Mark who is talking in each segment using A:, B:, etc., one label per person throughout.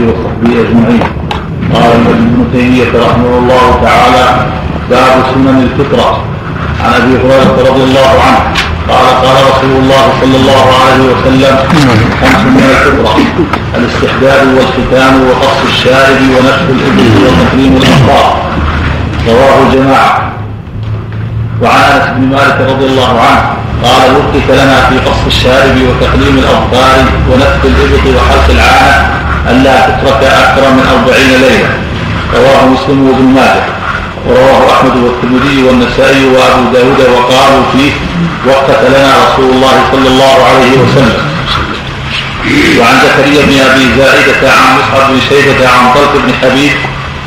A: اله وصحبه اجمعين قال ابن تيمية رحمه الله تعالى باب سنن الفطرة. عن أبي هريرة رضي الله عنه قال قال رسول الله صلى الله عليه وسلم خمس من الفطرة؟ الاستحداد والختان وقص الشارب ونفخ الإبل وتكريم الاخبار رواه الجماعة. وعن أنس بن مالك رضي الله عنه قال وقت لنا في قص الشارب وتقليم الأظفار ونفخ الإبط وحلق العانة الا تترك أكثر من أربعين ليلة. رواه مسلم وابن ماجه. ورواه أحمد والترمذي والنسائي وأبو داود وقالوا فيه وقت لنا رسول الله صلى الله عليه وسلم. وعن زكريا بن أبي زائدة عن مصعب بن شيبة عن طلق بن حبيب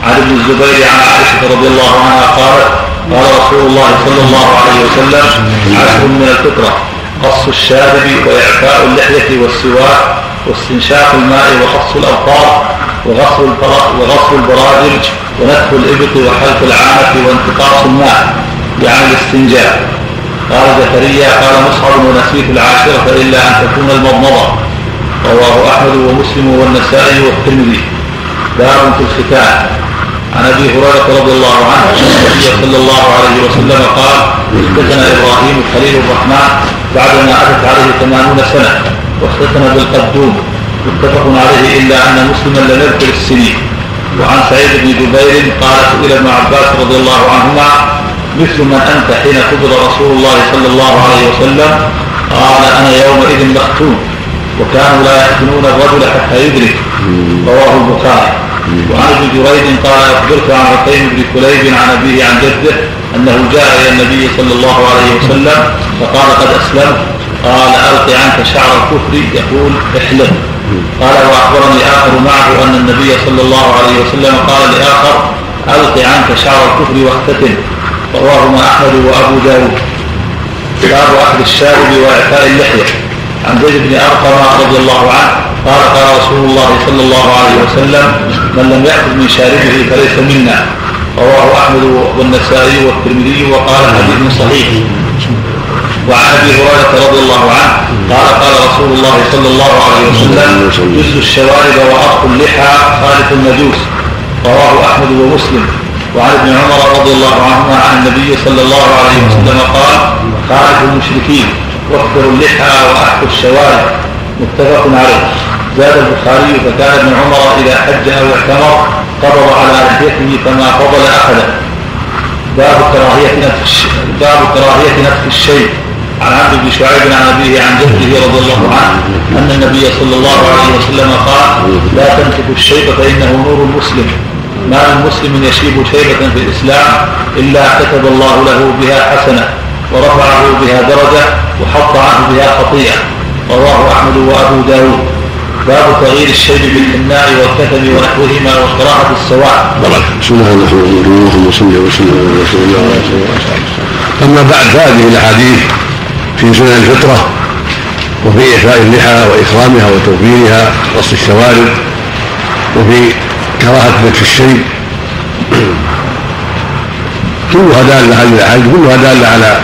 A: عن ابن الزبير عن عائشة رضي الله عنها قالت قال رسول الله صلى الله عليه وسلم عشر من الفطرة قص الشارب وإعفاء اللحية والسواك واستنشاق الماء وقص الابطار وغسل وغسل البراجم ونفخ الإبط وحلق العانه وانتقاص الماء يعني الاستنجاء. قال زكريا قال مصعب ونسيت العاشرة إلا أن تكون المضمضة. رواه أحمد ومسلم والنسائي والترمذي. باب في الختان. عن أبي هريرة رضي الله عنه أن النبي صلى الله عليه وسلم قال اختتن إبراهيم خليل الرحمن بعدما اتت عليه ثمانون سنة. واختتن بالقدوم متفق عليه إلا أن مسلما لم يذكر السنين. وعن سعيد بن جبير قال سئل ابن عباس رضي الله عنهما مثل من أنت حين قبض رسول الله صلى الله عليه وسلم؟ قال أنا يومئذ مختون وكانوا لا يختنون الرجل حتى يدرك. رواه البخاري. وعن ابن جريج قال أخبرت عن عقيم بن كليب عن أبيه عن جده أنه جاء إلى النبي صلى الله عليه وسلم فقال قد أسلمت. قال ألق عنك شعر الكفر يقول احلم قال وأخبرني آخر معه أن النبي صلى الله عليه وسلم قال لآخر ألق عنك شعر الكفر واختتن رواهما أحمد وأبو داود. باب اخذ الشارب وإعفاء اللحية. عن زيد بن ارقم رضي الله عنه قال قال رسول الله صلى الله عليه وسلم من لم ياخذ من شاربه فليس منا. رواه أحمد والنسائي والترمذي وقال حديث صحيح. وعن أبي هريرة رضي الله عنه قال قال رسول الله صلى الله عليه وسلم جز الشوارب وعرق اللحى خالف المجوس رواه أحمد ومسلم. وعن ابن عمر رضي الله عنهما عن النبي صلى الله عليه وسلم قال خالف المشركين واكثروا اللحى واحفوا الشوارع متفق عليه. زاد البخاري فكان ابن عمر إذا حج أو اعتمر قبض على لحيته فما فضل اخذه باب كراهية نفس باب كراهية نفس الشيء. عن عبد بن شعيب عن أبيه عن جده رضي الله عنه أن النبي صلى الله عليه وسلم قال لا تنتف الشيب فإنه نور المسلم ما من مسلم يشيب شيبة في الإسلام إلا كتب الله له بها حسنة ورفعه بها درجة وحط عنه بها خطيئة رواه أحمد وأبو داود باب تغيير الشيب بالحناء والكتب ونحوهما وقراءة السواء.
B: بسم الله الرحمن الرحيم اللهم صل وسلم على رسول الله وعلى اله وصحبه أما بعد فهذه الأحاديث في سنن الفطرة وفي احفاء اللحى وإكرامها وتوفيرها وقص الشوارب وفي كراهة في الشيء. كلها دالة هذه الأحاديث كلها دالة على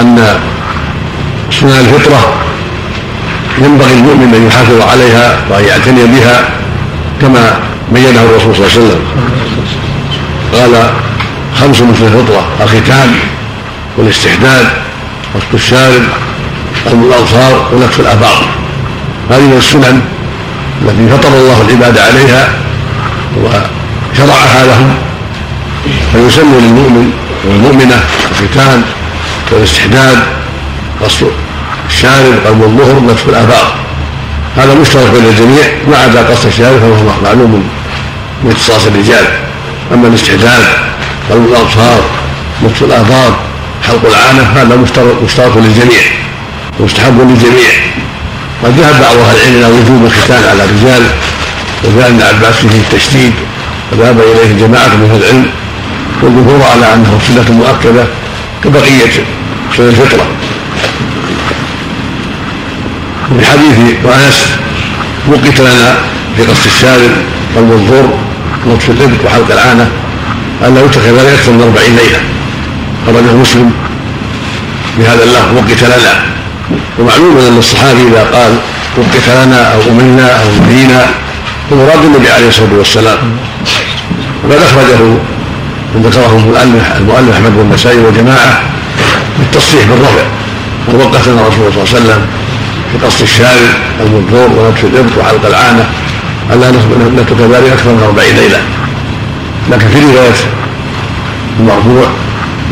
B: أن سنن الفطرة ينبغي المؤمن أن يحافظ عليها وأن يعتني بها كما بينه الرسول صلى الله عليه وسلم. قال خمس من الفطرة الختان والاستحداد. وسط الشارب قلم الأظفار ونكف الآبار هذه من السنن التي فطر الله العباد عليها وشرعها لهم فيسن للمؤمن والمؤمنة الختان والاستحداد قص الشارب قلب الظهر نصف الآفاق هذا مشترك بين الجميع ما عدا قص الشارب فهو معلوم من اختصاص الرجال. أما الاستحداد قلب الأبصار نصف الآفاق حلق العانة هذا مشترك للجميع. مستحب للجميع. قد ذهب بعض أهل العلم إلى وجوب الختان على الرجال وجاء ابن عباس فيه التشديد وذهب إليه جماعة من أهل العلم والجمهور على أنه سنه مؤكدة كبقية سنن الفطرة. من حديث وانس وقت لنا في قص الشارب قلب الظر ونطف الإبط وحلق الا يتخذ لا أكثر من أربعين ليلة. خرجه مسلم بهذا اللفظ وقت لنا. ومعلوم أن الصحابي إذا قال وقت لنا أو امنا أو نهينا ومراد النبي عليه الصلاة والسلام. وقد أخرجه من ذكره المؤلف المؤلف أحمد بن النسائي وجماعه بالتصريح بالرفع. ووقفنا الرسول صلى الله عليه وسلم في قص الشارب المنظور ونتف الابط وحلق العانة. ألا نترك ذلك أكثر من أربعين ليلة. لكن في رواية المرفوع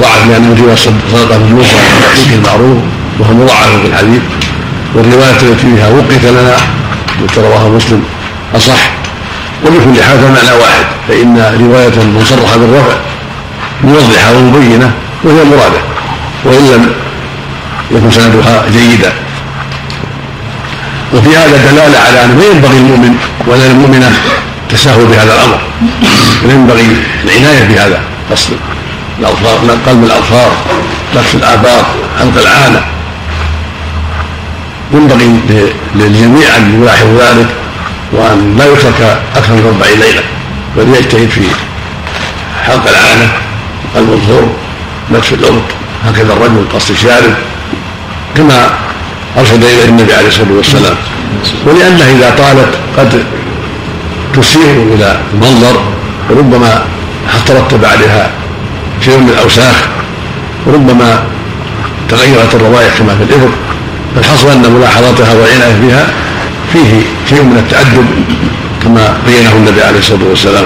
B: ضعف لأنه روايه صدقه مجلوسه والتحقيق المعروف وهو مضاعف في الحديث والرواية التي فيها وقت لنا التي رواه مسلم أصح. ولكل حال فالمعنى واحد فإن رواية مصرحه بالرفع موضحة ومبينة وهي المراده وإن لم يكن سندها جيدا وفي هذا دلالة على انه لا ينبغي المؤمن ولا المؤمنة التساهل بهذا الأمر. ينبغي العناية بهذا قصد الاظفار قلب الاظفار لف الاباط حلق العانه ينبغي للجميع أن يلاحظوا ذلك وأن لا يترك أكثر من اربعين ليلة بل يجتهد في حلق العانه قلب الظهر نتف الأرض هكذا الرجل قص الشارب كما أرشد إليه النبي عليه الصلاة والسلام. ولانها إذا طالت قد تسيء إلى المنظر وربما ترتب عليها شيء من الأوساخ وربما تغيرت الروائح كما في الإبر فالحصل أن ملاحظتها والعنايه بها فيه شيء من التأدب كما بينه النبي عليه الصلاة والسلام.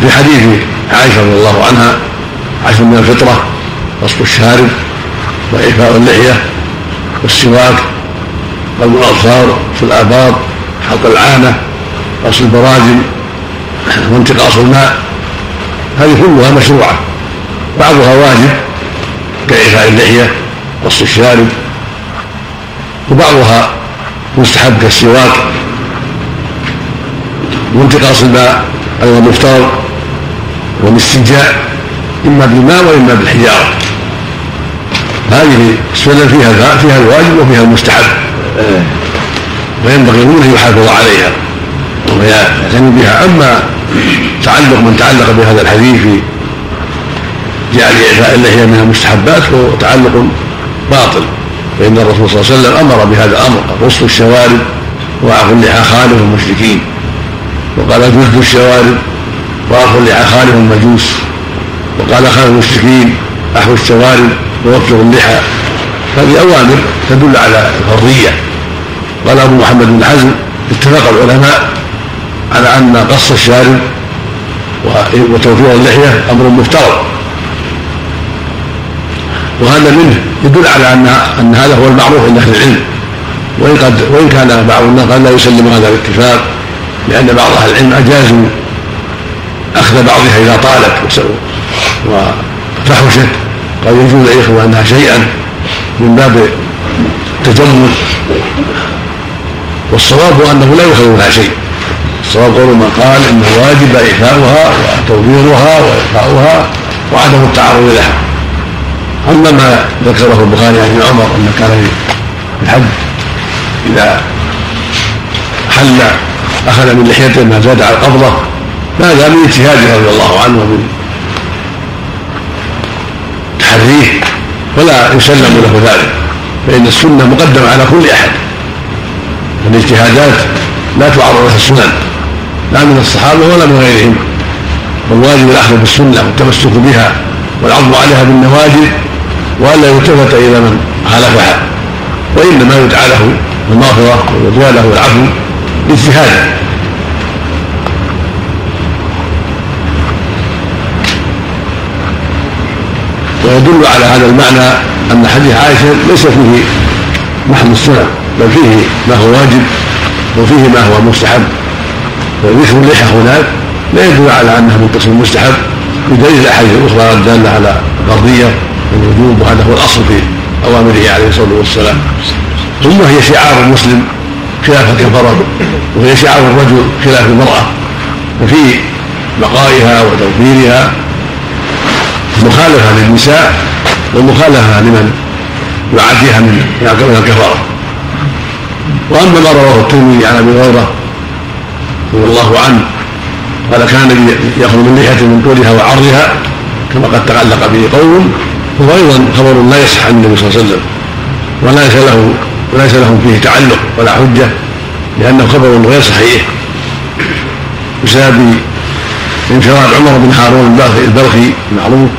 B: في حديث عائشة رضي الله عنها عشر من الفطرة قص الشارب وإعفاء اللحية والسواك قلب الأبصار في الآباط حلق العانة قص البراجم وانتقاص الماء هذه كلها مشروعة. بعضها واجب كإعفاء اللحية قص الشارب وبعضها مستحب كالسواك. وانتقاص الماء أيضا مفترض. والاستنجاء إما بالماء وإما بالحجارة. هذه السنن فيها فيها الواجب وفيها المستحب. وينبغي المؤمن أن يحافظ عليها. ويعتني بها. أما تعلق من تعلق بهذا الحديث في جعل اعفاء اللحيه من المستحبات فهو تعلق باطل فإن الرسول صلى الله عليه وسلم أمر بهذا الأمر قص الشوارب وعفو اللحى خالف المشركين وقال جزء الشوارب وعفو اللحى خالف المجوس وقال خالف المشركين احو الشوارب ووفر اللحى. هذه أوامر تدل على الحرية. قال أبو محمد بن حزم اتفق العلماء على أن قص الشارب وتوفير اللحية أمر مفترض. وهذا منه يدل على ان أن هذا هو المعروف عند أهل العلم. وإن قد وإن كان بعض الناس قد لا يسلم هذا الاتفاق لأن بعض أهل العلم أجازوا أخذ بعضها إذا طالت وفحشت. قد يجوز ان يخلو عنها شيئا من باب التجمل. والصواب أنه لا يخلو منها شيء. الصواب قول من قال انه واجب اعفاؤها وتوفيرها واعفاؤها وعدم التعرض لها. أما ما ذكره البخاري عن ابن عمر انه كان في الحج إذا حل أخذ من لحيته ما زاد على القبضة هذا من اجتهاده رضي الله عنه ومن تحريه ولا يسلم له ذلك فإن السنة مقدمة على كل أحد. والاجتهادات لا تعرض لها السنن. لا من الصحابة ولا من غيرهم. والواجب الأخذ بالسنة والتمسك بها والعض عليها بالنواجذ وألا يلتفت إلى من خالفها. وإنما يدعى له المغفرة ويدعى له العفو باجتهاده ويدل على هذا المعنى أن حديث عائشة ليس فيه محل السنن بل فيه ما هو واجب وفيه ما هو مستحب. وذكر اللحى هناك؟ لا يدل على أنها من قسم المستحب بدليل الأحاديث الأخرى الدالة على فرضيه الوجوب وهذا هو الأصل في أوامره عليه الصلاة والسلام. ثم هي شعار المسلم خلاف الفرد وهي شعار الرجل خلاف المرأة وفي بقائها وتوفيرها مخالفة للنساء ومخالفة لمن يعديها من الكفاره وأما ما رواه الترمذي عن أبي هريرة رضي الله عنه قال كان يخرج من لحيه من طولها وعرضها كما قد تعلق به قوم وهو أيضا خبر لا يصح عن النبي صلى الله عليه وسلم وليس له وليس لهم فيه تعلق ولا حجة لأنه خبر غير صحيح. بسبب انفراد عمر بن هارون البلخي المعروف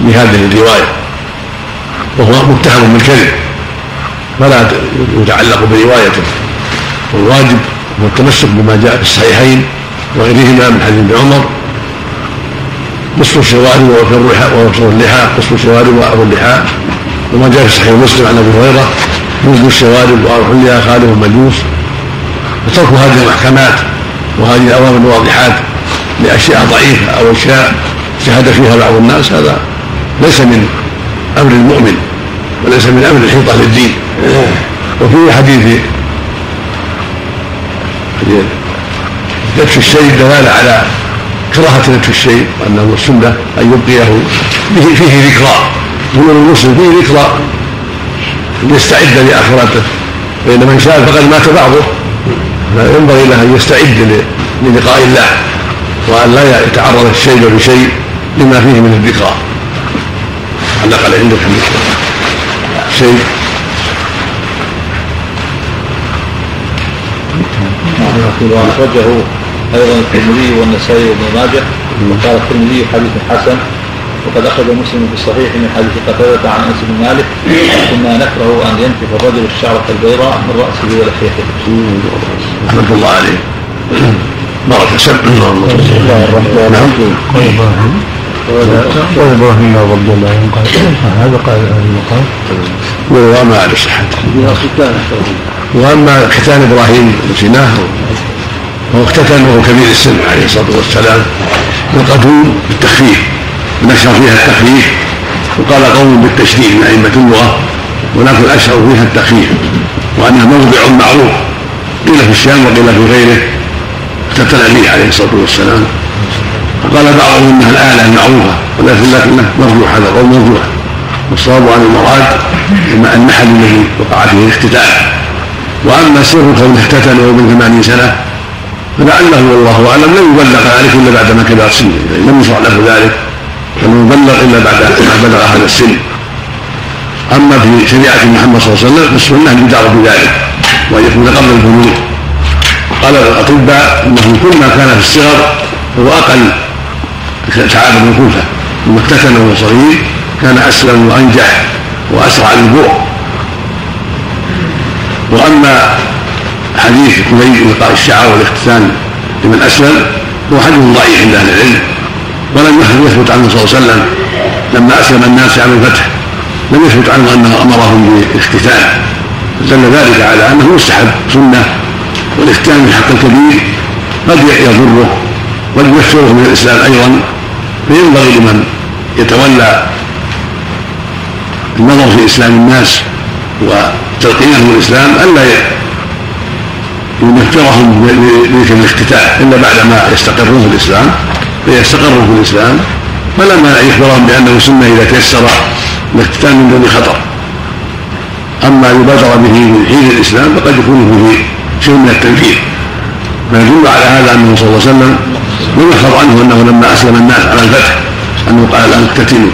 B: بهذه الرواية وهو متهم بالكذب فلا يتعلق بروايته والواجب هو التمسك بما جاء في الصحيحين وغيرهما من حديث ابن عمر. قص الشوارب ووفر اللحى قص الشوارب وأبو اللحى. وما جاء في صحيح مسلم عن أبي هريرة جلد الشوارب وارح اللحى خالف المجوس وترك هذه المحكمات وهذه الأوامر الواضحات لأشياء ضعيفة أو أشياء اجتهد فيها بعض الناس هذا ليس من أمر المؤمن وليس من أمر الحيطة للدين. وفي حديث نتف الشيء دلالة على كراهة نتف الشيء وانه السنة أن يبقيه. فيه, ذكرى. يقول المسلم فيه ذكرى. ليستعد لآخرته. فان من شاء فقد مات بعضه. فينبغي له أن يستعد للقاء الله. وأن لا يتعرض الشيء بشيء لما فيه من الذكرى. على عندك. شيء
C: أخرجه أيضا الترمذي والنسائي وابن ماجه وقال الترمذي حديث حسن وقد أخرج مسلم في الصحيح من حديث قتادة عن أنس بن مالك كنا نكره أن ينتف الرجل الشعرة البيضاء من رأسه ولحيته.
B: رحمة الله عليه. بارك
D: بسم الله الرحمن الرحيم. وإبراهيم رضي الله عنه قال هذا قال أهل المقام
B: وما على صحته وأما ختان إبراهيم زناه هو اختتن وهو كبير السن عليه الصلاة والسلام القتول بالتخفيف نشر فيها التخفيف وقال قوم بالتشديد من أئمة اللغة ولكن الاشهر فيها التخفيف وأنها موضع معروف قيل في الشام وقيل في غيره اختتن به عليه الصلاة والسلام. وقال بعضهم إنها الآلة المعروفة ولكن لكنه مرجوح هذا القول مرجوح والصواب عن المراد المحل الذي وقع فيه الاختتان. وأما سر كونه اختتن من ثمانين سنة فلعله والله أعلم. لم يبلغ ذلك إلا بعد ما كبر سنه. لم يشرع له ذلك لم يبلغ إلا بعد ما بلغ هذا السن. أما في شريعة محمد صلى الله عليه وسلم فالسنة الجدار بذلك وأن يكون قبل البلوغ قال الأطباء إنه كل ما كان في الصغر هو أقل شعاب الكوفه ثم اختتن وهو صغير كان أسلم وأنجح وأسرع للبوع وأما حديث كلي القاء الشعر والاختتان لمن أسلم هو حديث ضعيف عند أهل العلم ولم يثبت عنه صلى الله عليه وسلم لما أسلم الناس عام الفتح لم يثبت عنه انه أمرهم بالاختتان دل ذلك على أنه يستحب سنة والاختتان في حق الكبير قد يضره قد يكثره من الإسلام أيضا فينبغي لمن يتولى النظر في إسلام الناس وتلقينهم الإسلام ألا ينفرهم بذكر الاختتان إلا بعد ما يستقرون في الإسلام. فيستقروا في الإسلام فلما يخبرهم بأنه سنة إذا تيسر الاختتان من دون خطر أما يبادر به من حين الإسلام فقد يكون فيه شيء من التنفير فيدل على هذا أنه صلى الله عليه وسلم لم عنه أنه لما أسلم الناس على الفتح أنه قال الان اقتتلوا.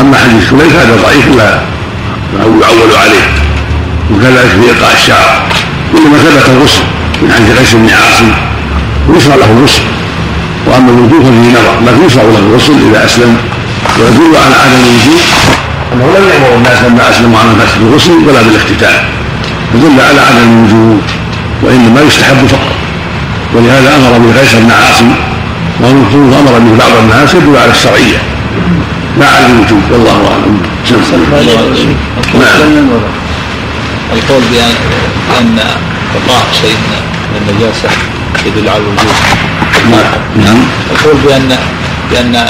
B: أما حديث كليف هذا ضعيف لا يعول عليه. وكذلك في إيقاع الشعر. انما ثبت الغسل من حديث قيس بن عاصم. ويشرع له الغسل وأما الوجوب ففيه نظر. لكن يشرع له الغسل إذا أسلم. ويدل على عدم الوجوب أنه لم يأمر الناس لما أسلموا على الفتح بالغسل ولا بالاختتان يدل على عدم الوجوب وإنما يستحب فقط. ولهذا أمر به قيس بن عاصم. والمفروض أمر به بعض الناس يدل على الشرعية. لا على الوجوب والله أعلم.
C: نعم. القول بان بقاء شيء من النجاسة يدل على الوجوب
B: نعم.
C: القول بان بأن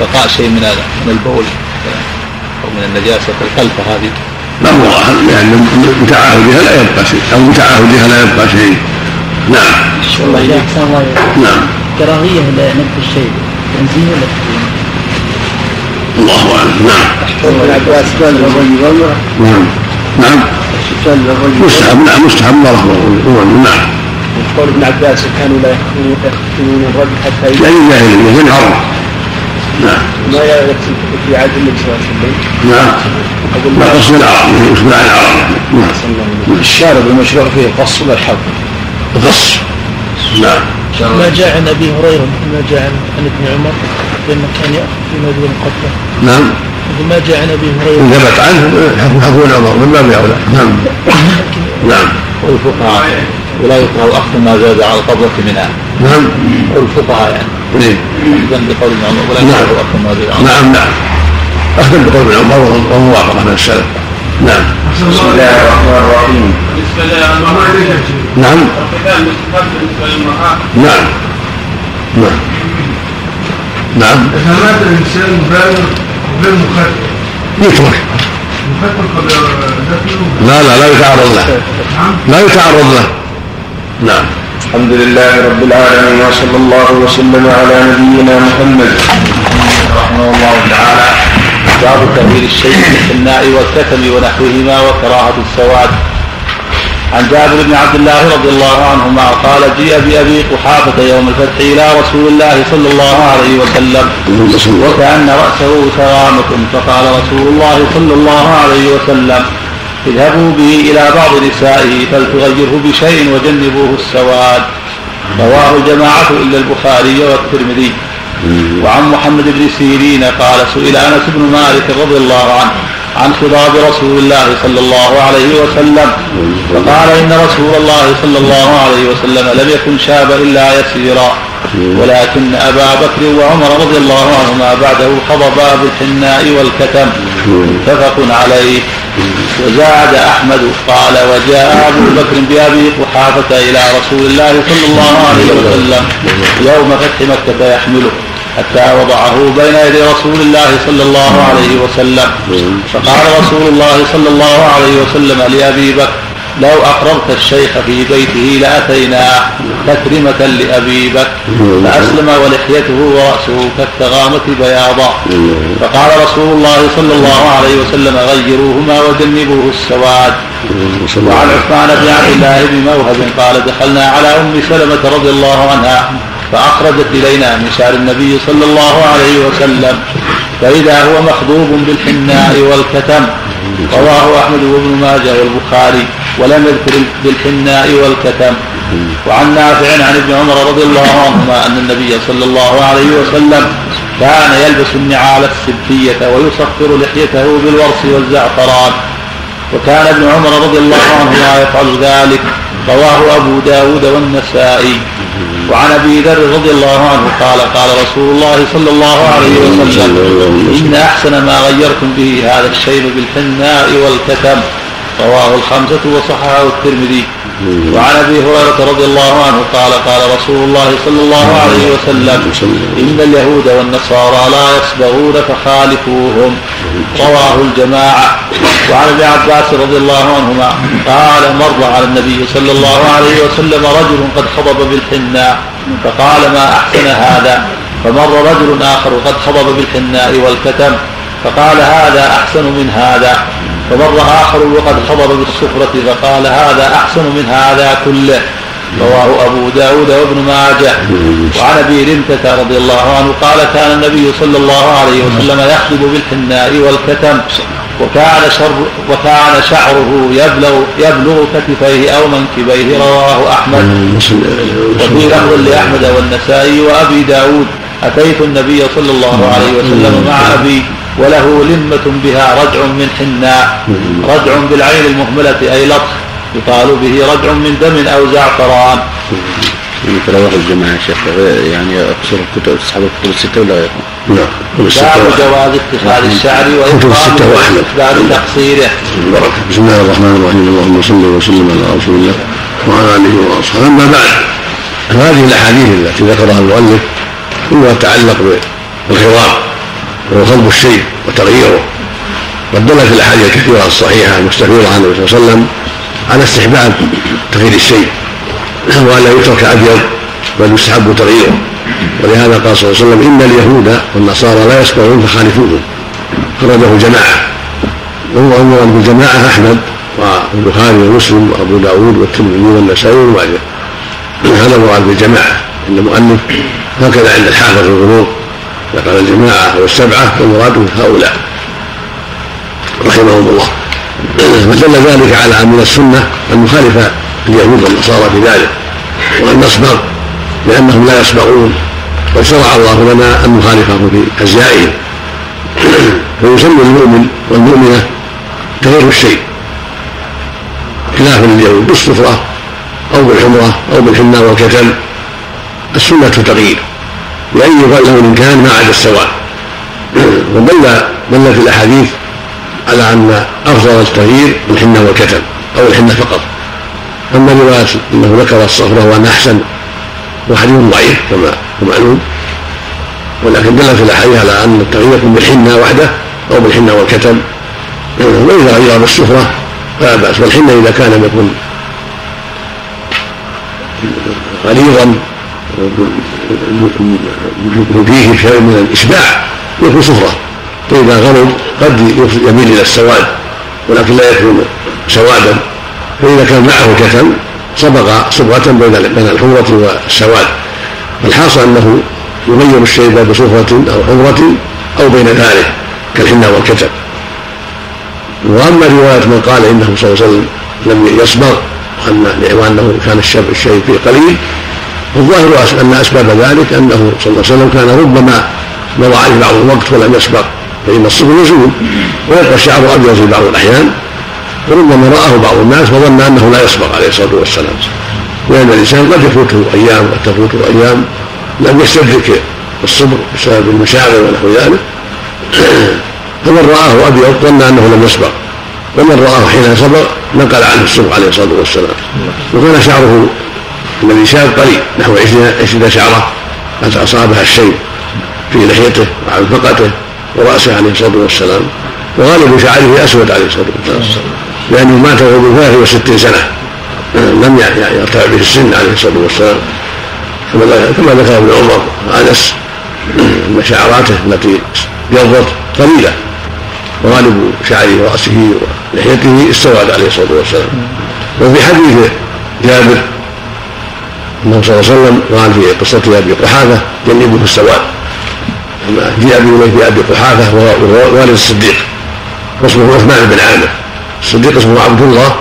C: بقاء شيء من من البول أو من النجاسة في الخلفه هذه.
B: لا هو لأن بتعاهدها لا يبقى شيء. أو بتعاهدها لا يبقى شيء. نعم.
E: الله
B: نعم.
E: كراهية لنفس الشيء. تنزيه ولا
B: الله أعلم. نعم. نعم. نعم. مستحب نعم مستحب. الله رحمه نعم
D: قول ابن عباس كانوا لا يختنون الرجل حتى
B: يعني جاهلية زين عرب نعم.
D: ما يغسل في عهد النبي صلى الله عليه وسلم.
B: نعم. لا قصد العرب عن العرب. نعم.
F: الشارب المشروع فيه القص ولا الحلق؟
B: القص نعم.
E: ما جاء عن أبي هريرة ما جاء عن ابن عمر بانه كان يأخذ في مدين قبله
B: نعم.
E: ما جاء عن
B: أبي
E: هريرة.
B: ثبت عنه حكم عمر من باب أولى نعم. نعم.
A: والفقهاء ولا يكره أخذ ما زاد على القبضة منها.
B: نعم.
A: والفقهاء يعني. اخذا بقول ابن عمر ولا
B: نعم.
A: يكره أخذ ما زاد على
B: نعم نعم. أخذ بقول ابن عمر وموافقة من السلف. نعم.
A: بسم الله الرحمن الرحيم.
C: للمرأة
B: نعم.
C: الختان مستحب بالنسبة للمرأة
B: نعم. نعم. نعم
C: إذا مات الإنسان بالغ
B: يترك لا لا لا يتعرض له.
C: نعم.
B: لا يتعرض له. نعم.
A: الحمد لله رب العالمين وصلى الله وسلم على نبينا محمد. رحمه الله تعالى. باب تغيير الشيء في الناء والكتم ونحوهما وكراهة السواد. عن جابر بن عبد الله رضي الله عنهما قال جيء بأبي قحافة يوم الفتح إلى رسول الله صلى الله عليه وسلم وكأن رأسه ثغامة فقال رسول الله صلى الله عليه وسلم اذهبوا به إلى بعض نسائه فلتغيره بشيء وجنبوه السواد. رواه الجماعة إلا البخاري والترمذي. وعن محمد بن سيرين قال سئل أنس بن مالك رضي الله عنه عن خضاب رسول الله صلى الله عليه وسلم. فقال إن رسول الله صلى الله عليه وسلم لم يكن شاب إلا يسيرا. ولكن أبا بكر وعمر رضي الله عنهما بعده خضبا بالحناء والكتم. متفق عليه. وزاد أحمد قال وجاء أبو بكر بأبي قحافة إلى رسول الله صلى الله عليه وسلم يوم فتح مكة يحمله حتى وضعه بين يدي رسول الله صلى الله عليه وسلم. فقال رسول الله صلى الله عليه وسلم لأبي بكر لو أقررت الشيخ في بيته لأتيناه تكرمة لأبي بكر فأسلم ولحيته ورأسه كالتغامة بياضا. فقال رسول الله صلى الله عليه وسلم غيروهما وجنبوه السواد. وعن عثمان بن عبد الله بن موهب قال دخلنا على أم سلمة رضي الله عنها فأخرجت إلينا من شعر النبي صلى الله عليه وسلم فإذا هو مخضوب بالحناء والكتم. رواه أحمد وابن ماجه والبخاري ولم يذكر بالحناء والكتم. وعن نافع عن ابن عمر رضي الله عنهما أن النبي صلى الله عليه وسلم كان يلبس النعال السبتيه ويصفر لحيته بالورس والزعفران. وكان ابن عمر رضي الله عنهما يفعل ذلك رواه أبو داود والنسائي. وعن أبي ذر رضي الله عنه قال قال رسول الله صلى الله عليه وسلم إن أحسن ما غيرتم به هذا الشيب بالحناء والكتم. رواه الخمسة وصححه الترمذي. وعن أبي هريرة رضي الله عنه قال قال رسول الله صلى الله عليه وسلم إن اليهود والنصارى لا يصبغون فخالفوهم. رواه الجماعة. وعن ابن عباس رضي الله عنهما قال مر على النبي صلى الله عليه وسلم رجل قد خضب بالحناء فقال ما أحسن هذا؟ فمر رجل آخر قد خضب بالحناء والكتم فقال هذا أحسن من هذا. فمر آخر وقد خضر بالصفرة فقال هذا أحسن من هذا كله. رواه أبو داود وابن ماجه. وعن أبي رمتة رضي الله عنه قال كان النبي صلى الله عليه وسلم يخضب بالحناء والكتم. وكان شر وكان شعره يبلغ يبلغ كتفيه أو منكبيه. رواه أحمد. وفي لفظ لأحمد والنسائي وأبي داود. أتيت النبي صلى الله عليه وسلم مع أبي. وله لمة بها ردع من حناء ردع بالعين المهملة أي لطخ يقال به ردع من دم أو زعفران.
F: رواه الجماعة يا شيخ يعني أقصر الكتب أصحاب الكتب الستة ولا غيرهم؟
B: نعم
A: باب جواز اتخاذ الشعر
B: كتب الستة
A: وإقامه
B: وأحمد.
A: واستحباب تقصيره
B: بسم الله الرحمن الرحيم. اللهم صل وسلم على رسول الله وعلى آله وأصحابه. أما بعد فهذه الأحاديث التي ذكرها المؤلف كلها تتعلق بالخضاب وهو خلق الشيء وتغييره. قد دلت الأحاديث الكثيرة الصحيحة المستفيضه عن النبي صلى الله عليه وسلم على استحباب تغيير الشيء والا يترك أبيض بل يستحب تغييره. ولهذا قال صلى الله عليه وسلم إن اليهود والنصارى لا يسمعون فخالفوهم خرجه جماعة وهو أمر بالجماعة أحمد والبخاري ومسلم وأبو داود والترمذي والنسائي وابن ماجه هذا مراد بالجماعة عند المؤلف هكذا عند الحافظ في الغروب ذكر الجماعة والسبعة والمراد هؤلاء رحمهم الله. فدل ذلك على أن من السنة أن يخالف اليهود والنصارى في ذلك وأن نصبر لأنهم لا يصبرون وشرع الله لنا أن نخالفهم في أزيائهم فيسمى المؤمن والمؤمنة تغير الشيء خلافا اليوم بالصفرة أو بالحمرة أو بالحنة والكتم السنة تغيير. بأي لون كان ما عدا السواد ودل دلت الأحاديث على أن أفضل التغيير الحنة والكتم أو الحنة فقط. أما رواية أنه ذكر الصفرة وأن أحسن وحديث ضعيف كما هو معلوم. ولكن دلت الأحاديث على أن التغيير يكون بالحنة وحده أو بالحنة والكتم. وإذا غير بالسفرة فلا بأس. والحنة إذا كان يكن غليظا فيه شيء من الإشباع يكون صفرة. فإذا غلظ قد يميل إلى السواد ولكن لا يكون سوادا. فإذا كان معه كتم صبغ صبغة بين بين الحمرة والسواد. الحاصل أنه يغير الشيب بصفرة أو حمرة أو بين ذلك كالحنة والكتم وأما رواية من قال إنه صلى الله عليه وسلم لم يصبغ وانه كان الشيب فيه قليل الظاهر أن أسباب ذلك أنه صلى الله عليه وسلم كان ربما مضى عليه بعض الوقت ولم يصبغ فإن الصبغ يزول. ويبقى الشعر ابيض في بعض الأحيان. وربما رآه بعض الناس فظن أنه لا يصبغ عليه الصلاة والسلام. لأن الإنسان قد يفوته أيام قد تفوته أيام لم يستدرك الصبر بسبب المشاغل ونحو ذلك. فمن رآه أبيض ظن أنه لم يصبغ ومن رآه حين صبغ نقل عنه الصبغ عليه الصلاة والسلام. وكان شعره الذي شاب قليل نحو عشرين شعرة قد أصابها الشيب في لحيته وعن فقته ورأسه عليه الصلاة والسلام. وغالب شعره أسود عليه الصلاة والسلام. لأنه مات وهو ثلاث وستين سنة. لم يرتفع به السن عليه الصلاة والسلام. كما ذكر ابن عمر وأنس أن شعراته التي بيضت قليلة. وغالب شعر رأسه ولحيته السواد عليه الصلاة والسلام. وفي حديث جابر انه صلى الله عليه وسلم قال في قصة أبي قحافة جنبه السواد جاء في أبي قحافة وهو والد الصديق واسمه عثمان بن عامر. الصديق اسمه عبد الله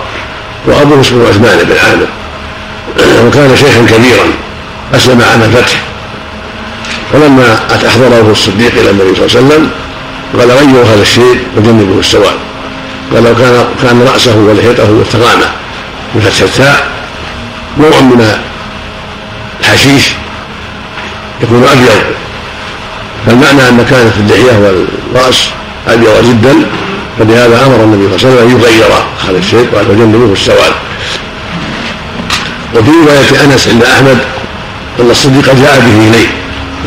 B: وأبوه اسمه عثمان بن عامر. وكان شيخا كبيرا أسلم عام الفتح فلما أحضره الصديق إلى النبي صلى الله عليه وسلم قال غيروا هذا الشيء وجنبوا السواد قال لو كان كان رأسه ولحيته والثغامه بفتح التاء نوع من الحشيش يكون أبيض. فالمعنى أن كانت اللحية والرأس أبيض جدا فلهذا أمر النبي صلى الله عليه وسلم أن يغير هذا الشيء قال وجنبوه السواد. وفي رواية أنس عند أحمد أن الصديق جاء به إليه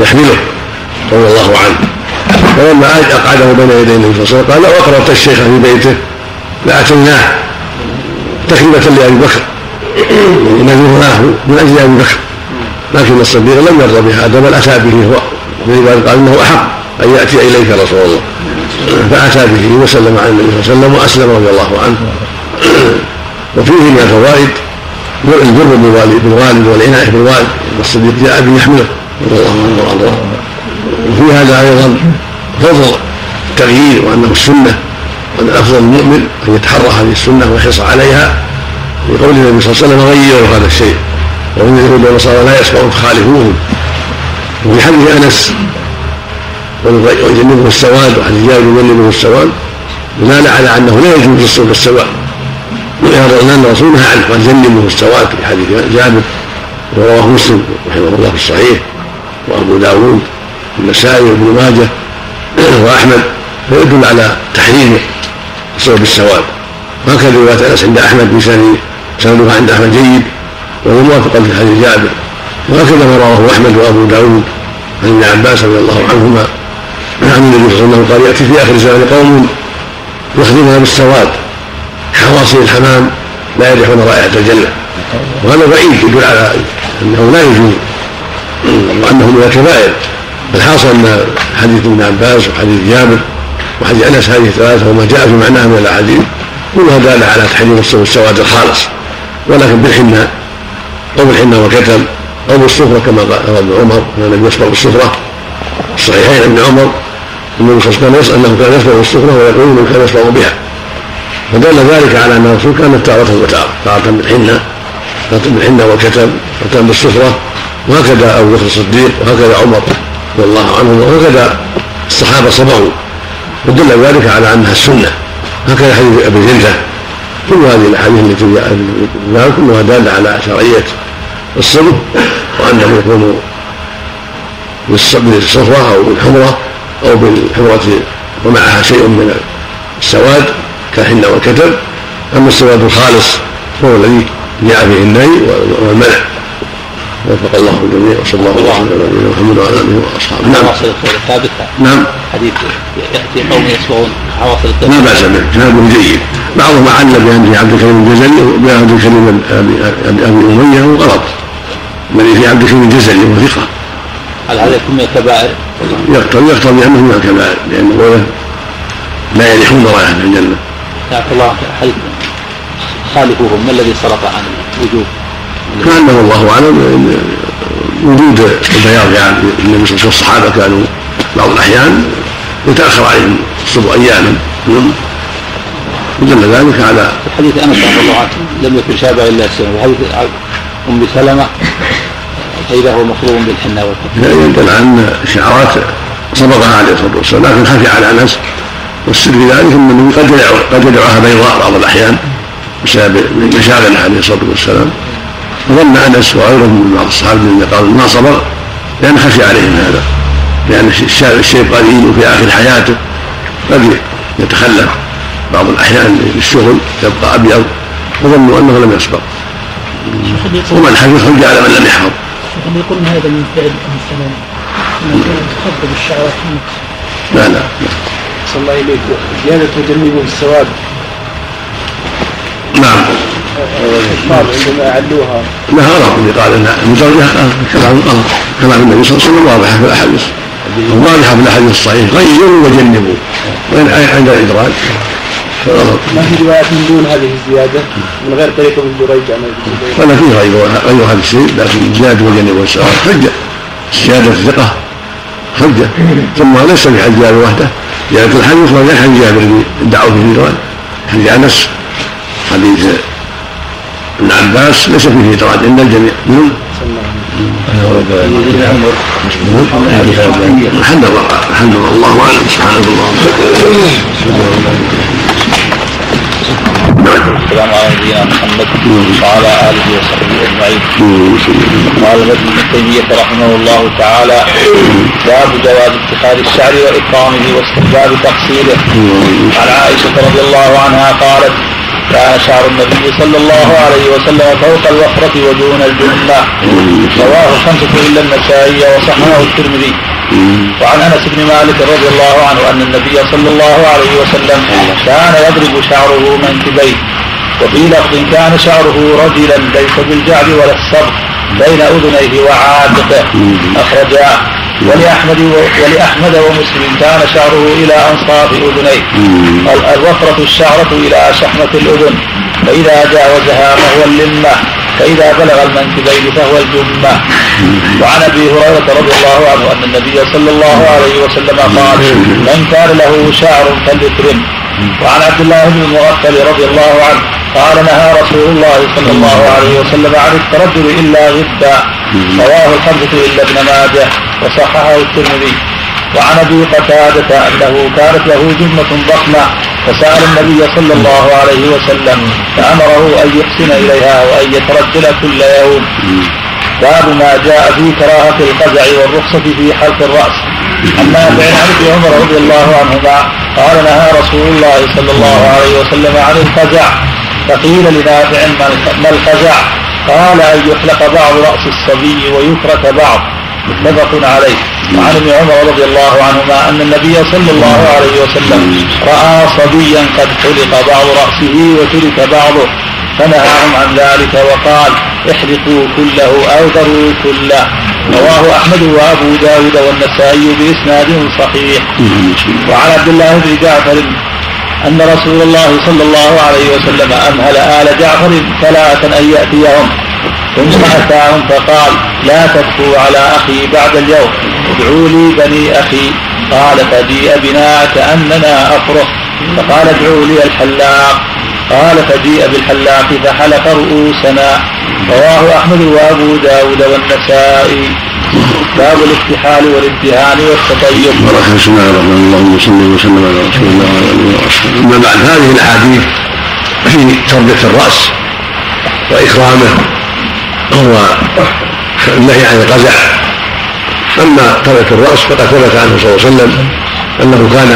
B: يحمله رضي الله عنه. فلما أقعده بين يدي النبي صلى الله عليه وسلم قال لو الشيخ في بيته لأتيناه تكريمه لأبي بكر. نذرناه من أجل أبي بكر. لكن الصديق لم يرضى بهذا بل أتى به هو. ولذلك قال إنه أحق أن يأتي إليك رسول الله. فأتى به وسلم على النبي صلى الله عليه وسلم وأسلم رضي الله عنه. وفيه من الفوائد البر بالوالد والعناية بالوالد والصديق جاء به يحمله رضي الله عنه وأرضاه. وفي هذا أيضا فضل التغيير وأنه السنة وأن الأفضل المؤمن أن يتحرى هذه السنة ويحرص عليها. لقول النبي صلى الله عليه وسلم غيروا هذا الشيء. ومن اليهود والنصارى لا يسمعون فخالفوهم. وفي حديث أنس ويجنبه السواد وحديث جابر يجنبه السواد دلالة على أنه لا يجوز الصوم السواد لأن الرسول نهى عنه قال جنبه السواد في حديث جابر ورواه مسلم رحمه الله في الصحيح وأبو داود والنسائي وابن ماجه وأحمد فيدل على تحريم الصوم بالسواد. وهكذا رواية أنس عند أحمد بسند سندها عند أحمد جيد. وهو موافق في حديث جابر. وهكذا ما رواه أحمد وأبو داود عن ابن عباس رضي الله عنهما. عن النبي صلى الله عليه وسلم قال يأتي في آخر الزمان قوم يخدمها بالسواد حواصل الحمام لا يريحون رائحة الجنة. وهذا بعيد يدل على أنه لا يجوز وأنه من الكبائر. الحاصل أن حديث ابن عباس وحديث جابر وحديث أنس هذه الثلاثة وما جاء في معناها من الأحاديث كلها دالة على تحريم السواد الخالص. ولكن بالحنه أو بالحنه والكتم أو بالصفرة كما قال ابن عمر كان النبي يصبغ بالصفرة. الصحيحين ابن عمر النبي صلى الله عليه وسلم أنه كان يصبغ بالصفرة ويقول إنه كان يصبغ بها. فدل ذلك على أن الرسول كان تارة وتارة تارة بالحنة بالحنة والكتم ختم بالصفرة. وهكذا أبو بكر الصديق وهكذا عمر رضي الله عنهم وهكذا الصحابة صبروا. ودل ذلك على أنها السنة هكذا حديث أبي جلدة كل هذه الأحاديث التي جاءت كلها دالة على شرعية الصبر وأنه يكون بالصفرة أو بالحمرة أو بالحمرة ومعها شيء من السواد كالحنة والكتب أما السواد الخالص هو الذي جاء فيه النهي والمنع. وفق الله الجميع وصلى الله على نبينا محمد وعلى آله وأصحابه. نعم. نعم.
A: حديث يأتي قوم حواصل
B: لا بأس به كلامه جيد. بعضهم علل بأن في عبد الكريم الجزري وبعبد الكريم ابي أمية وغلط الذي في عبد الكريم الجزري هو ثقة.
A: هل هذا يكون من الكبائر؟
B: يقتضي يقتضي انه من الكبائر لأنه لا يريحون رائحه الجنة.
A: جزاك الله حديث خالفوهم؟ ما الذي صرف عن وجوب
B: كأنه الله أعلم وجود البياض يعني النبي صلى الله عليه وسلم الصحابه كانوا بعض الأحيان يتأخر عليهم. الصبح اياما ودل ذلك على
A: حديث أنس رضي الله عنه لم يكن شابه إلا السنة. وحديث أم سلمة فاذا هو مخروم بالحنة والكتب
B: يدل على ان شعارات صبغها عليه الصلاة والسلام لكن خفي على أنس. والسر في ذلك أن النبي قد يدعو قد يدعوها بيضاء بعض الأحيان بسبب مشاغله عليه الصلاة والسلام. فظن أنس وغيره من بعض الصحابة الذين قالوا ما صبر لأن خشي عليهم هذا. لأن الشيء قليل وفي آخر حياته. قد يتخلف بعض الأحيان للشغل يبقى أبيض فظنوا أنه لم يصبر ومن حفظ حج على من لم يحفظ.
E: شيخ يقول هذا من فعل انها تخفض الشعرات
B: لا لا.
D: صلى الله اليك زيادة تجنبه السواد
B: نعم.
D: عندما أعلوها.
B: لها غلط اللي قال انها مزوجه كلام غلط كلام النبي صلى الله عليه وسلم واضحة في الأحاديث. واضحه في الاحاديث الصحيحه غيروا وجنبوا وين عند الادراج فغلط
D: ما في روايات من دون هذه الزيادة؟ من غير طريقه ابن جريج عن
B: ولا فيه غير غير هذا الشيء لكن زيادة وجنبوا والسؤال حجة. زيادة الثقة حجة. ثم ليس في حج جابر وحده. زيادة الحديث ولا حديث جابر اللي ادعوا فيه روايه حديث أنس حديث ابن عباس ليس فيه ادراج عند الجميع نعم لله الحمد لله الله اعلم سبحانك اللهم
A: السلام على نبينا محمد وعلى اله وصحبه اجمعين. قال ابن تيميه رحمه الله تعالى باب جواز اتخاذ الشعر واكرامه واستحباب تقصيره. عن عائشه رضي الله عنها قالت كان شعر النبي صلى الله عليه وسلم فوق الوفرة ودون الجنة. رواه الخمسة إلا النسائي وصححه الترمذي. وعن أنس بن مالك رضي الله عنه أن النبي صلى الله عليه وسلم كان يضرب شعره منكبيه وفي لفظ كان شعره رجلا ليس بالجعد ولا الصبر بين أذنيه وعاتقه. أخرجاه ولأحمد ولأحمد ومسلم كان شعره إلى أنصاف أذنيه. الوفرة الشعرة إلى شحمة الأذن. فإذا جاوزها فهو اللمة. فإذا بلغ المنكبين فهو الجمة. وعن أبي هريرة رضي الله عنه أن النبي صلى الله عليه وسلم قال من كان له شعر فليكرم. وعن عبد الله بن المغفل رضي الله عنه قال نهى رسول الله صلى الله عليه وسلم عن الترجل إلا غبا رواه الخمسة إلا ابن ماجه وصححه الترمذي. وعن أبي قتادة أنه كانت له جنة ضخمة فسأل النبي صلى الله عليه وسلم فأمره أن يحسن إليها وأن يترجل كل يوم. باب ما جاء في كراهة القزع والرخصة في حلق الرأس. نافع عن ابن عمر رضي الله عنهما قال نهى رسول الله صلى الله عليه وسلم عن القزع. فقيل لنافع ما القزع؟ قال أن يحلق بعض رأس الصبي ويترك بعض. متفق عليه. وعن ابن عمر رضي الله عنهما أن النبي صلى الله عليه وسلم رأى صبيا قد حلق بعض رأسه وترك بعضه. فنهاهم عن ذلك وقال احرقوا كله أو ذروا كله. رواه أحمد وأبو داود والنسائي بإسناد صحيح. وعن عبد الله بن جعفر أن رسول الله صلى الله عليه وسلم أمهل آل جعفر ثلاثا أن يأتيهم ثم أتاهم فقال لا تبكوا على أخي بعد اليوم ادعوا لي بني أخي. قال فجيء بنا كأننا أفرخ فقال ادعوا لي الحلاق. قال فجيء بالحلاق فحلق رؤوسنا. رواه أحمد وأبو داود والنسائي. باب الاكتحال والامتهان والتطيب.
B: بسم الله الرحمن اللهم صل وسلم على رسول الله وعلى آله وأصحابه. اما بعد هذه الأحاديث في تربية الرأس وإكرامه والنهي عن القزع أما تربية الرأس فقد ثبت عنه صلى الله عليه وسلم أنه كان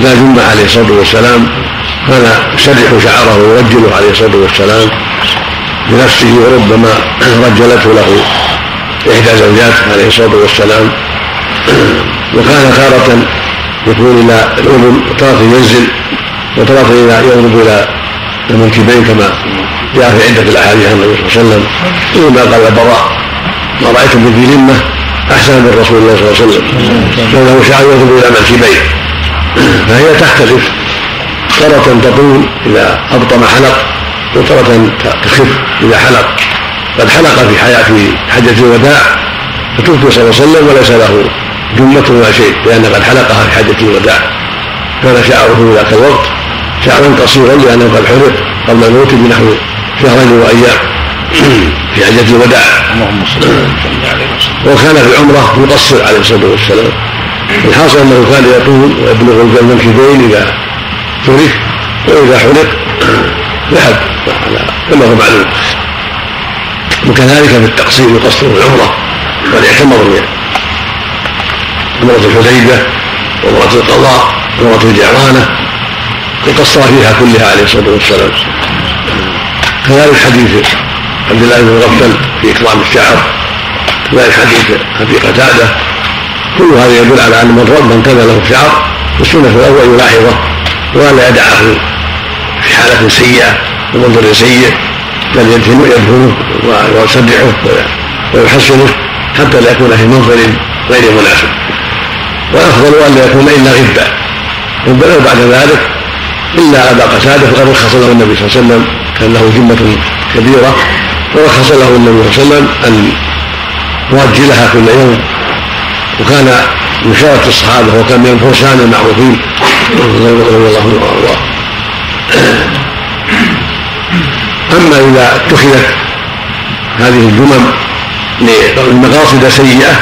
B: لا جمع عليه الصلاة والسلام. كان يسرح شعره ويرجله عليه الصلاة والسلام بنفسه وربما رجلته له إحدى زوجاته عليه الصلاة والسلام. وكان تارة يكون إلى الأذن وتارة ينزل وتارة إلى يضرب إلى المنكبين كما جاء في عدة الأحاديث عن النبي صلى الله عليه وسلم. ما قال البراء ما رأيت من ذي لمة أحسن من رسول الله صلى الله عليه وسلم. لأنه شعر يضرب إلى منكبين فهي تختلف. تارة تطول إذا أبطم حلق وتارة تخف إذا حلق. قد حلق في حياة في حجة الوداع فتوفي صلى الله عليه وسلم وليس له جمة ولا شيء لأن قد حلقها في حجة الوداع. كان شعره في ذاك الوقت شعرا قصيرا لأنه قد حرق قبل الموت بنحو شهرين وأيام في حجة الوداع.
A: اللهم صل وسلم.
B: وكان في العمرة مقصر عليه الصلاة والسلام. الحاصل أنه كان يطول ويبلغ المنكبين إذا ترك وإذا حلق ذهب. كما هو معلوم. وكذلك في التقصير يقصر العمرة قد اعتمر من عمرة الحديبة وعمرة القضاء وعمرة الجعرانة وقصر فيها كلها عليه الصلاة والسلام. كذلك حديث عبد الله بن مغفل في إكرام الشعر. كذلك حديث أبي قتادة. كل هذا يدل على أن من رب من كان له شعر السنة الأول يلاحظه. ولا يدعه في حالة سيئة ومنظر سيء بل يدفنه ويسرحه ويحسنه حتى لا يكون في منظر غير مناسب. والافضل أن لا يكون إلا غبا ربما بعد ذلك إلا أبا قتادة فقد رخص له النبي صلى الله عليه وسلم كان له جمه كبيره ورخص له النبي صلى الله عليه وسلم أن يرجلها كل يوم. وكان من شرط الصحابة وكان من الفرسان المعروفين رضي الله عنه وارضاه أما إذا اتخذت هذه الجمم لمقاصد سيئة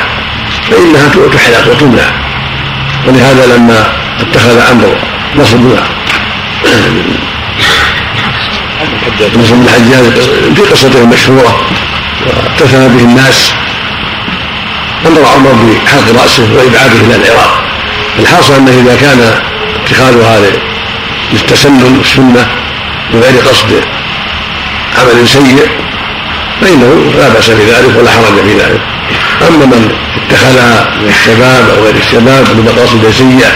B: فإنها تحلق وتمنع ولهذا لما اتخذ عمرو نصر بن نصر بن الحجاج في قصته المشهورة واتصل به الناس. أمر عمر بحلق رأسه وإبعاده إلى العراق. الحاصل أنه إذا كان اتخاذها للتسنن والسنة بغير قصد عمل سيء فإنه لا بأس بذلك ولا حرج في ذلك. أما من اتخذها من الشباب أو غير الشباب بمقاصد سيئة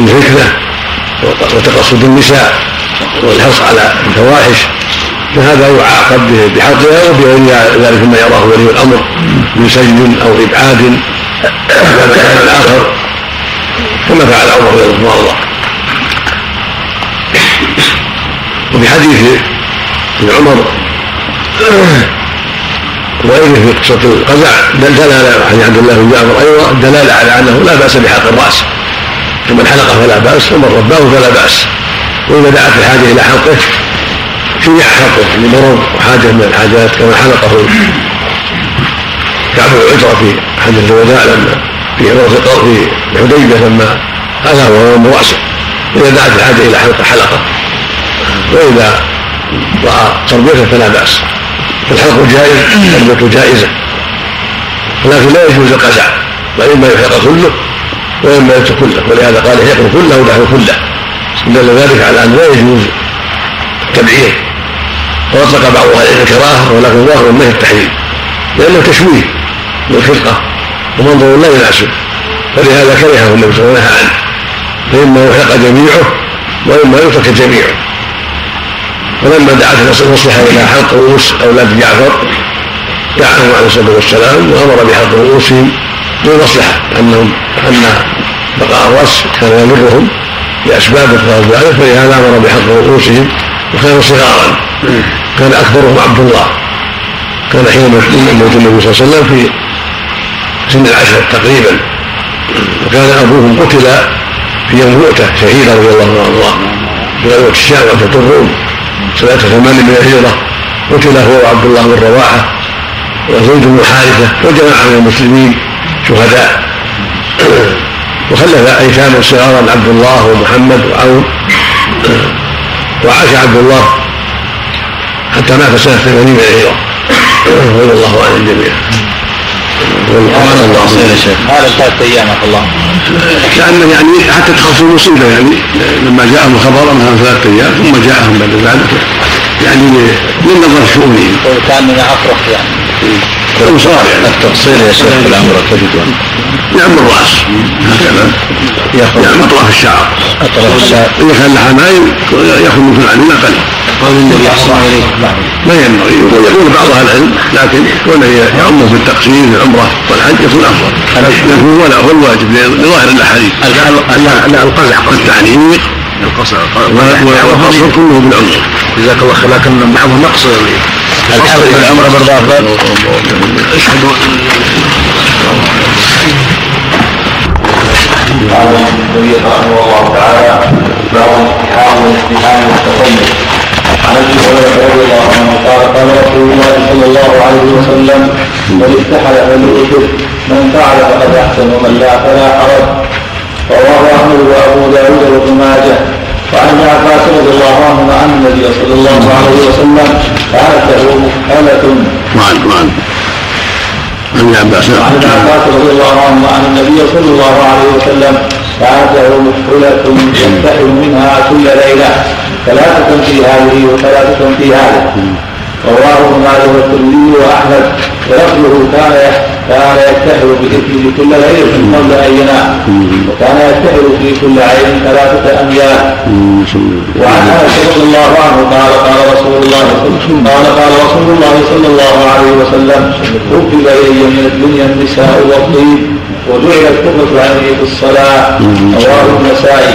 B: من فتنة وتقصد النساء والحرص على الفواحش فهذا يعاقب بحقها وبغير ذلك مما يراه ولي الأمر من سجن أو إبعاد. إلى مكان آخر كما فعل عمر رضي الله وفي حديث ابن عمر وغيره في قصة القزع دلالة عن عبد الله بن جعفر أيضا دلالة على أنه لا بأس بحلق الرأس. فمن حلقه فلا بأس ومن رباه فلا بأس. وإذا دعت الحاجة إلى حلقه شرع حلقه لمرض وحاجة من الحاجات كما حلقه كعب العجرة في حجة الوداع لما في عمرة في الحديبية لما هذا هو رأسه إذا دعت الحاجة إلى حلقه حلقة. وإذا رأى تربيته فلا بأس. الحلق جائز تربيته جائزة. ولكن لا يجوز القزع. بل يحلق كله وإما يترك كله. ولهذا قال يحلق كله ونحو كله. دل ذلك على أن لا يجوز التبعير وأطلق بعض أهل العلم الكراهة ولكن ظاهر النهي التحريم لأنه تشويه للخلقة. ومنظر لا يناسب فلهذا كرهه النبي صلى الله عليه وسلم. عنه فإما يحلق جميعه وإما يترك جميعه فلما دعت نصيحة إلى حلق رؤوس أولاد جعفر دعاهم عليه الصلاة والسلام وأمر بحلق رؤوسهم للمصلحة أنهم أن بقاء الرأس كان يضرهم لأسباب اقتضت ذلك فلهذا أمر بحلق رؤوسهم وكانوا صغارا. كان أكبرهم عبد الله. كان حين موت النبي صلى الله عليه وسلم في سن العشر تقريبا. وكان أبوهم قتل في يوم مؤتة شهيدا رضي الله عنه. وارضاه في غزوة الشام وفتح الروم سنة ثمان من الهجرة. قتل هو وعبد الله بن رواحة وزيد بن حارثة وجماعة من المسلمين شهداء. وخلف ايتاما صغارا عبد الله ومحمد وعون. وعاش عبد الله حتى مات سنة 80 من الهجرة. رضي الله عن الجميع
F: هذا ثلاثة أيام الله.
B: كأنه يعني حتى تخف المصيبة يعني لما جاءهم الخبر أنها ثلاثة أيام ثم جاءهم بعد ذلك يعني لنظر شؤونهم.
F: وكأننا أفرح يعني.
B: يعني
F: التقصير يا شيخ في الأمر تجد
B: يعم الرأس. هكذا يعم أطراف الشعر.
F: أطراف الشعر.
B: إذا كان لها نايم يأخذ من فلان أقل
F: قال النبي أحسن إليك
B: ما ينبغي. يقول بعض أهل العلم لكن كونه يعمه في التقصير في العمرة والحج يكون أفضل. لكن هو هو الواجب لظاهر الأحاديث.
F: لا القزع.
B: التعليق
F: القصر
B: والقصر كله بالعمر.
F: جزاك الله خير لكن بعضهم نقص. الحق في العمره برضه افضل
B: اشهد
A: قال النبي رحمه الله تعالى باب الاتحاد والاجتهاد والتطيب عن ابي هريره رضي الله عنه قال قال رسول الله صلى الله عليه وسلم من اتحد فليؤثر من فعل فقد احسن ومن لا فلا حرج. رواه أحمد وأبو داود وابن ماجه. وعن ابن عباس رضي الله عنهما ان النبي صلى الله عليه وسلم كانت له مكحله
B: معا معا عن ابن عباس.
A: وعن ابن عباس رضي الله عنه عن النبي صلى الله عليه وسلم كانت له مكحلة يمتحن منها كل ليلة ثلاثة في هذه وثلاثة في هذه. رواه ماجه والترمذي وأحمد ولفظه كان كان يكتحل بالاثم كل ليلة قبل ان ينام وكان يكتحل في كل عين ثلاثة أميال. وعن أنس رضي الله عنه قال قال رسول الله قال قال رسول الله صلى الله عليه وسلم حبب إلي من الدنيا النساء والطيب وجعلت قرة عيني في الصلاة. رواه النسائي.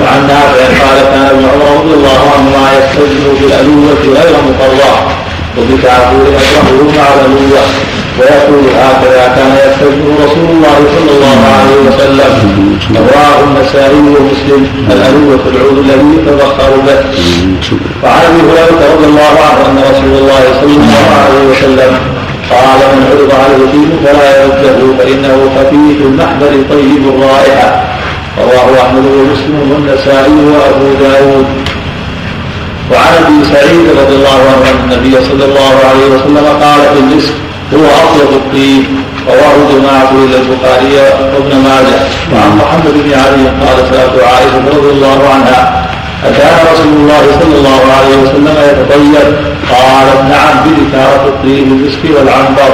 A: وعن نافع قال كان ابن عمر رضي الله عنهما يستجمع بالألوة غير مقرة وبكافور أكرهه مع الألوة. ويقول هكذا كان يستجمع رسول الله صلى الله عليه وسلم. رواه النسائي ومسلم الألوة العود الذي يتبخر به. وعن أبي هريرة رضي الله عنه أن رسول الله صلى الله عليه وسلم قال من عرض عليه الدين فلا يرده فإنه خفيف المحضر طيب الرائحه رواه أحمد ومسلم والنسائي وأبو داود. وعن أبي سعيد رضي الله عنه أن النبي صلى الله عليه وسلم قال في المسك هو أطيب الطيب رواه جماعة إلى البخاري وابن ماجه. وعن محمد بن علي قال سألت عائشة رضي الله عنها أكان رسول الله صلى الله عليه وسلم يتطيب قالت نعم بذكارة الطيب المسك والعنبر.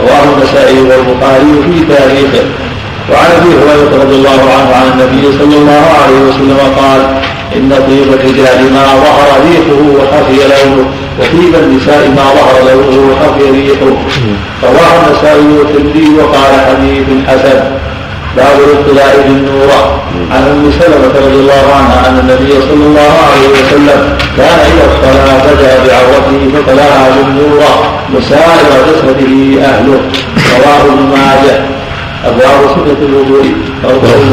A: رواه النسائي والبخاري في تاريخه. وعن أبي هريرة رضي الله عنه عن النبي صلى الله عليه وسلم قال إن طيب الرجال ما ظهر ريحه وخفي لونه. وطيب النساء ما ظهر لونه وخفي ريحه رواه النسائي والترمذي وقال حديث حسن. باب الاطلاع بالنور. عن أم سلمة رضي الله عنها أن النبي صلى الله عليه وسلم كان اذا اصطلى بدا بعورته فتلاها بالنور. وسائر جسده أهله. رواه ابن ماجه. أبواب سنة الوضوء.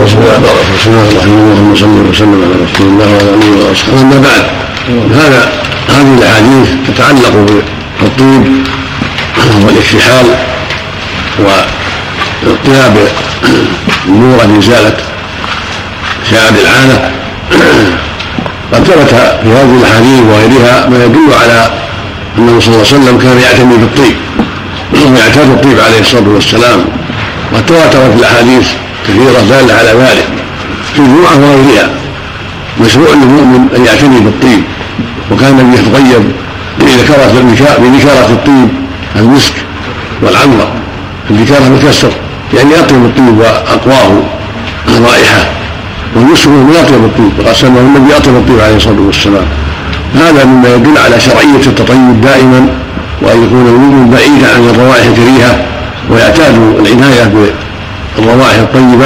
B: بسم الله الرحمن الرحيم اللهم صل وسلم على رسول الله وعلى آله وأصحابه. أما بعد. هذا هذه الأحاديث تتعلق بالطيب والاكتحال واضطراب النور لازاله شعب العانه قد ثبت في هذه الأحاديث وغيرها ما يدل على أنه صلى الله عليه وسلم كان يعتني بالطيب ويعتاد الطيب عليه الصلاة والسلام. وقد الأحاديث كثيرة دالة على ذلك. في الجمعه وغيرها مشروع للمؤمن أن يعتني بالطيب. وكان النبي يتطيب بذكرة بذكرة الطيب المسك والعنبر الذكرة بالكسر يعني أطيب الطيب وأقواه الرائحة. والمسك من أطيب الطيب وقد سماه النبي أطيب الطيب عليه الصلاة والسلام. هذا مما يدل على شرعية التطيب دائما وأن يكون المؤمن بعيدا عن الروائح الكريهة ويعتاد العناية بالروائح الطيبة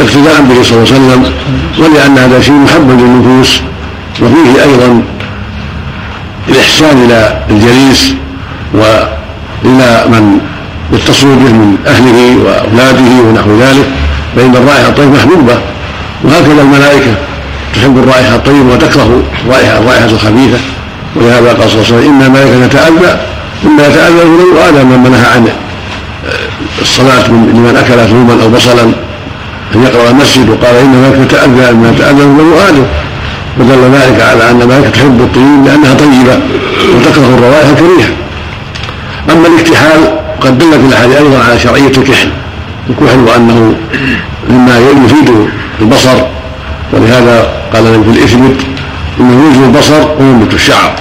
B: اقتداء به صلى الله عليه وسلم ولأن هذا شيء محبب للنفوس وفيه أيضا الإحسان إلى الجليس وإلى من يتصل به من أهله وأولاده ونحو ذلك فإن الرائحة الطيبة محبوبة. وهكذا الملائكة تحب الرائحة الطيبة وتكره الرائحه الرائحة الخبيثة. ولهذا قال صلى الله عليه وسلم إن الملائكة تتاذى مما يتأذى له وهذا مما نهى عن الصلاة لمن أكل ثوما أو بصلا أن يقرأ المسجد وقال إن الملائكة تتاذى مما يتأذى له آدم ودل ذلك على أن الملائكه تحب الطيب لأنها طيبة وتكره الروائح الكريهه أما الاكتحال قد دلت الأحاديث أيضا على شرعية الكحل الكحل وأنه مما يفيد البصر ولهذا قال النبي في الإثبت إنه يوجد البصر وينبت الشعر.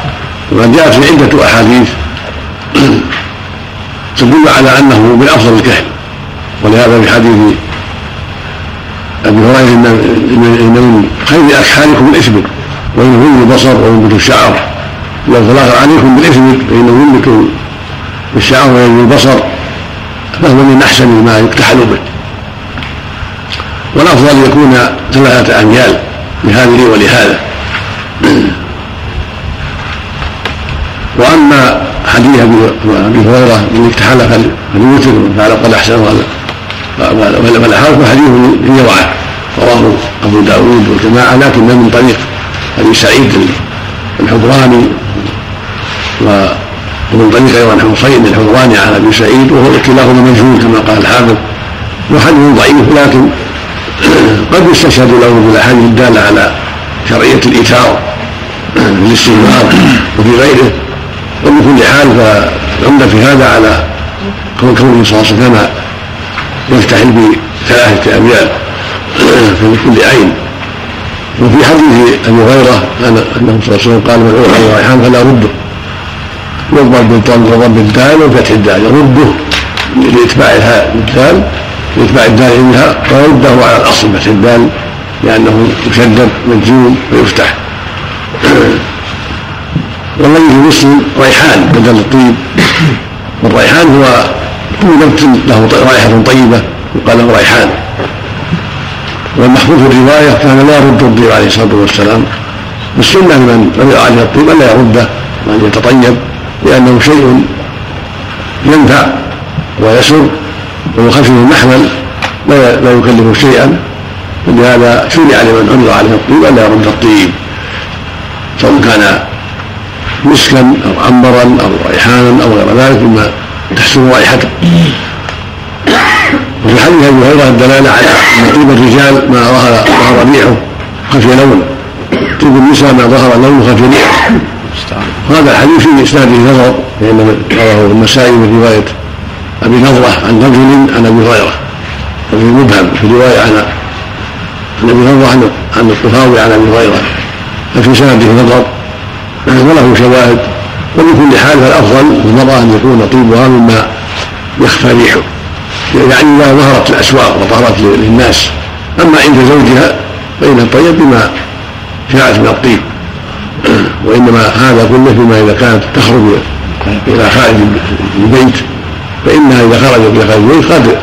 B: وقد جاءت في عدة أحاديث تدل على أنه من أفضل الكحل ولهذا في حديث أبي هريرة ان من خير اكحالكم الاثبت وانه ينبت البصر وينبت الشعر ثلاث عليكم بالاثبت فانه ينبت الشعر وينبت البصر فهو من أحسن ما يكتحل به. والأفضل يكون ثلاثة اميال لهذه ولهذا. وأما حديث ابي هريرة من اكتحل فليوتر فعلى قد احسن فالاحاديث حديث في ضعف. رواه أبو داود والجماعه لكن من طريق أبي سعيد الحضراني ومن طريق أيضا حسين الحضراني عن أبي سعيد وهو كلاهما مجهول كما قال الحافظ وحديث ضعيف لكن قد يستشهد له بالاحاديث الدالة على شرعية الإيثار للاستثمار وفي غيره. وبكل حال فالعمده في هذا على كون كونه صلى الله عليه وسلم يفتحل بثلاثة اميال في كل عين. وفي حديث أبي هريرة أنه صلى الله عليه وسلم قال من اوحى الريحان فلا رده يضرب بالضم الدال وفتح الدال. يرده لإتباع الدال لإتباع الدال منها ويرده على الأصل فتح الدال لأنه يشدد مجزوم ويفتح. والذي في مسلم ريحان بدل الطيب. والريحان هو كل نبت له رائحة طيبة يقال له ريحان. والمحفوظ في الرواية كان لا يرد الطيب عليه الصلاة والسلام. السنة لمن لم يرى عليه الطيب ألا يرده وأن يتطيب لأنه شيء ينفع ويسر ويخفف المحمل لا لا يكلف شيئا. ولهذا شرع لمن عرض عليه الطيب ألا يرد الطيب. سواء كان مسكا أو عنبرا أو ريحانا أو غير ذلك مما تحسن رائحته. وفي حديث ابي هريره الدلالة على ان طيب الرجال ما ظهر ظهر ريحه خفي لونه طيب النساء ما ظهر لونه خفي ريحه هذا الحديث في اسناده نظر لأن رواه النسائي من رواية أبي نضره عن رجل عن أبي هريرة. وفي مبهم في رواية عن عن أبي هريره عن عن الطفاوي عن أبي هريرة. ففي سنده نظر. وله شواهد. وبكل حال فالأفضل للمراه أن يكون طيبها مما يخفى ريحه. يعني اذا ظهرت الأسواق وظهرت للناس أما عند زوجها فإنها طيب بما شاءت من الطيب. وإنما هذا كله فيما إذا كانت تخرج إلى خارج البيت فإنها إذا خرجت إلى خارج البيت قد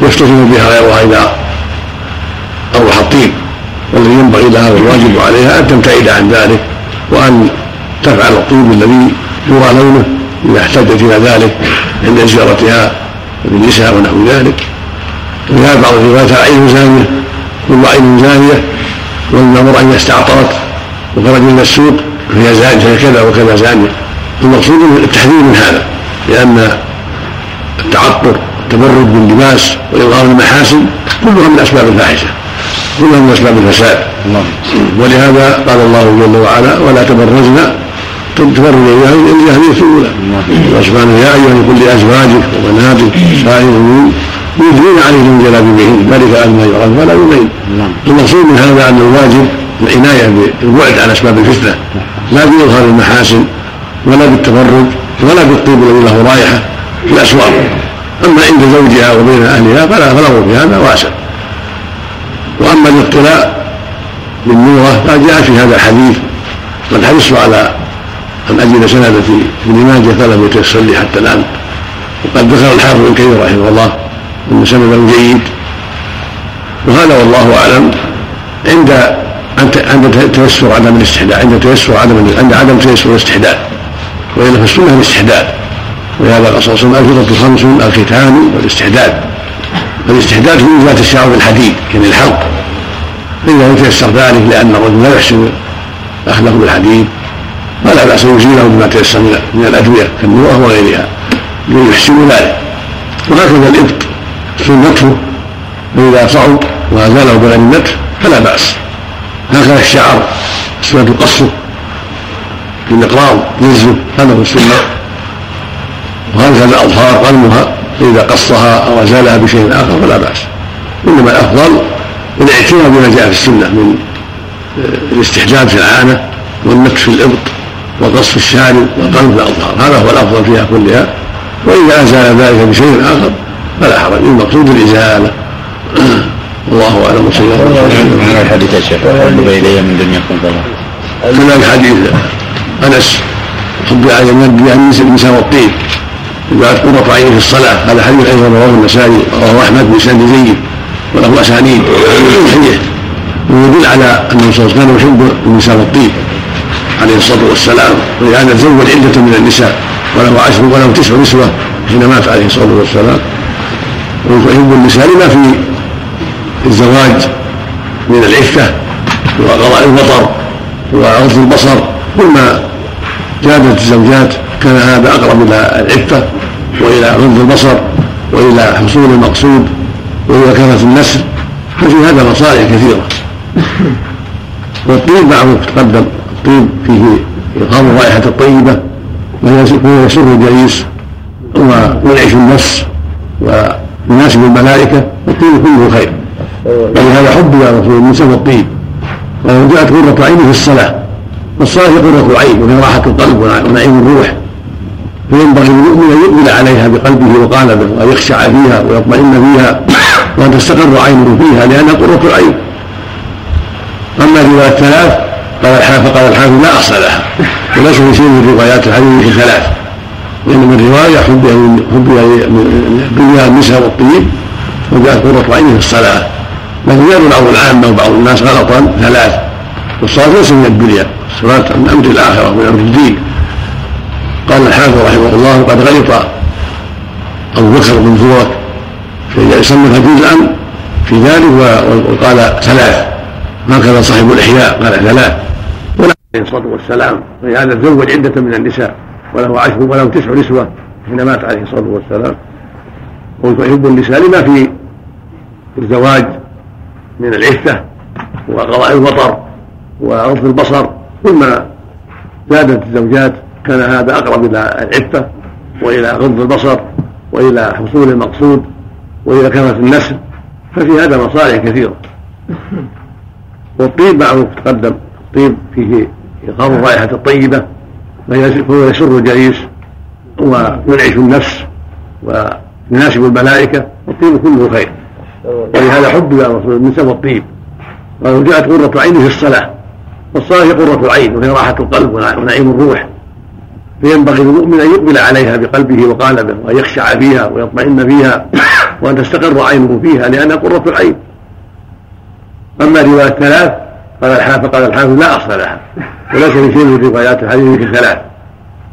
B: يستثنى بها غيرها إذا أروح الطيب. والذي ينبغي لها والواجب عليها أن تبتعد عن ذلك وأن تفعل الطيب الذي يرى لونه إذا احتجت إلى ذلك عند زيارتها بالنساء ونحو ذلك. وفي بعض الروايات عين زانية كل عين زانية والأمر أن استعطرت وخرج من السوق فهي زانية فهي كذا وكذا زانية. المقصود التحذير من هذا لأن التعطر التبرد باللباس واظهار المحاسن كلها من أسباب الفاحشة كلها من أسباب الفساد. ولهذا قال الله جل وعلا ولا تبرزن تبرز الجاهليه الأولى. الله سبحانه يا أيها قل لازواجك وبناتك سائر المؤمنين يدلين عليهم من جلابيبهن ذلك ادنى يعرف ولا يبين. المقصود من هذا أن الواجب العناية بالبعد عن أسباب الفتنة. لا باظهار المحاسن ولا بالتبرج ولا بالطيب الذي له رائحة في الاسواق أما عند زوجها وبين أهلها فلا فلا في هذا واسع وأما الاطلاع بالنوره فقد جاء في هذا الحديث قد على أجد سند في ابن ماجه فلم يتيسر لي حتى الآن. وقد ذكر الحافظ ابن كثير رحمه الله أن سنده جيد. وهذا والله أعلم. عند عند تيسر عدم الاستحداد عند تيسر عدم عند عدم تيسر الاستحداد وإلا في السنة الاستحداد ولهذا قال صلى وسلم الفطره خمس الختان والاستحداد. الاستحداد في ذات الشعر بالحديد كان الحلق فإذا لم يتيسر ذلك لأن الرجل لا يحسن أخذه بالحديد. فلا بأس يزيله بما تيسر من الأدوية كالنواه وغيرها ليحسن ذلك. وهكذا الإبط سنته فاذا صعب وازاله بغير النتف فلا بأس. هكذا الشعر السنة قصه بالإقرار يجزم هذا هو السنة. وهكذا الأظهار قلمها فإذا قصها أو أزالها بشيء آخر فلا بأس. إنما الأفضل الاعتناء بما جاء في السنة من آه، الاستحجاب في العانة والنكش في الإبط. وقص الشارب والقلم في الأظهار هذا هو الأفضل فيها كلها. وإذا أزال ذلك بشيء آخر فلا حرج. المقصود الإزالة. والله أعلم. وصلى الله وسلم
A: من الحديث يا شيخ. حبب إلي من دنياكم فضل
B: كذلك حديث أنس حب على ينبي عن النساء والطيب. وجعلت قرة عيني في الصلاة. هذا حديث أيضا رواه النسائي رواه أحمد بإسناد جيد. وله أسانيد. صحيح ويدل على أنه صلى الله عليه وسلم يحب النساء والطيب. عليه الصلاة والسلام ولهذا تزوج عدة من النساء وله عشر وله تسع نسوة حين مات عليه الصلاة والسلام. ويحب النساء لما في الزواج من العفة وقضاء المطر وغض البصر. كل ما زادت الزوجات كان هذا أقرب إلى العفة وإلى غض البصر وإلى حصول المقصود والى كثره النسل. ففي هذا مصالح كثيرة. والطيب معروف تقدم. الطيب فيه إقام الرائحة الطيبة ويسر الجليس وينعش النفس ويناسب الملائكة والطيب كله خير. ولهذا حب يا رسول الله من الطيب. ولو جاءت قرة عين في الصلاة والصلاة قرة العين وهي راحة القلب ونعيم الروح. فينبغي للمؤمن أن يقبل عليها بقلبه وقالبه وان يخشع فيها ويطمئن فيها وأن تستقر عينه فيها لأنها قرة العين أما رواية ثلاث قال الحافظ قال الحافظ لا أصل لها. وليس في شيء من روايات الحديث ثلاث لأن من رواية حب حب الدنيا النساء والطيب وجاءت قرة عين في الصلاة. لكن يروي بعض العامة وبعض الناس غلطا ثلاث. والصلاة ليس من الدنيا الصلاة من أمر الآخرة ومن أمر الدين. قال الحافظ رحمه الله قد غلط أبو بكر بن فورك فصنف جزءا في ذلك وقال ثلاث. هكذا صاحب الإحياء. قال ثلاث ولا عليه الصلاة والسلام ولهذا تزوج عدة من النساء وله عشر وله تسع نسوة حين مات عليه الصلاة والسلام. ويحب النساء لما في الزواج من العفة وقضاء المطر وغض البصر. ثم زادت الزوجات كان هذا أقرب إلى العفة وإلى غض البصر وإلى حصول المقصود وإلى كثره النسل. ففي هذا مصالح كثيرة. والطيب معروف تقدم. الطيب فيه إقام الرائحة الطيبة وهو يسر الجليس وينعش النفس ويناسب الملائكة والطيب كله خير. ولهذا حب يا رسول من سبب الطيب. ولو جاءت قرة عين في الصلاة والصلاة هي قرة العين وهي راحة القلب ونعيم الروح. فينبغي للمؤمن أن يقبل عليها بقلبه وقالبه وأن يخشع فيها ويطمئن فيها وأن تستقر عينه فيها لأنها قرة العين. أما رواية ثلاث قال الحافظ قال الحافظ لا أصل لها وليس في شيء من روايات الحديث في ثلاث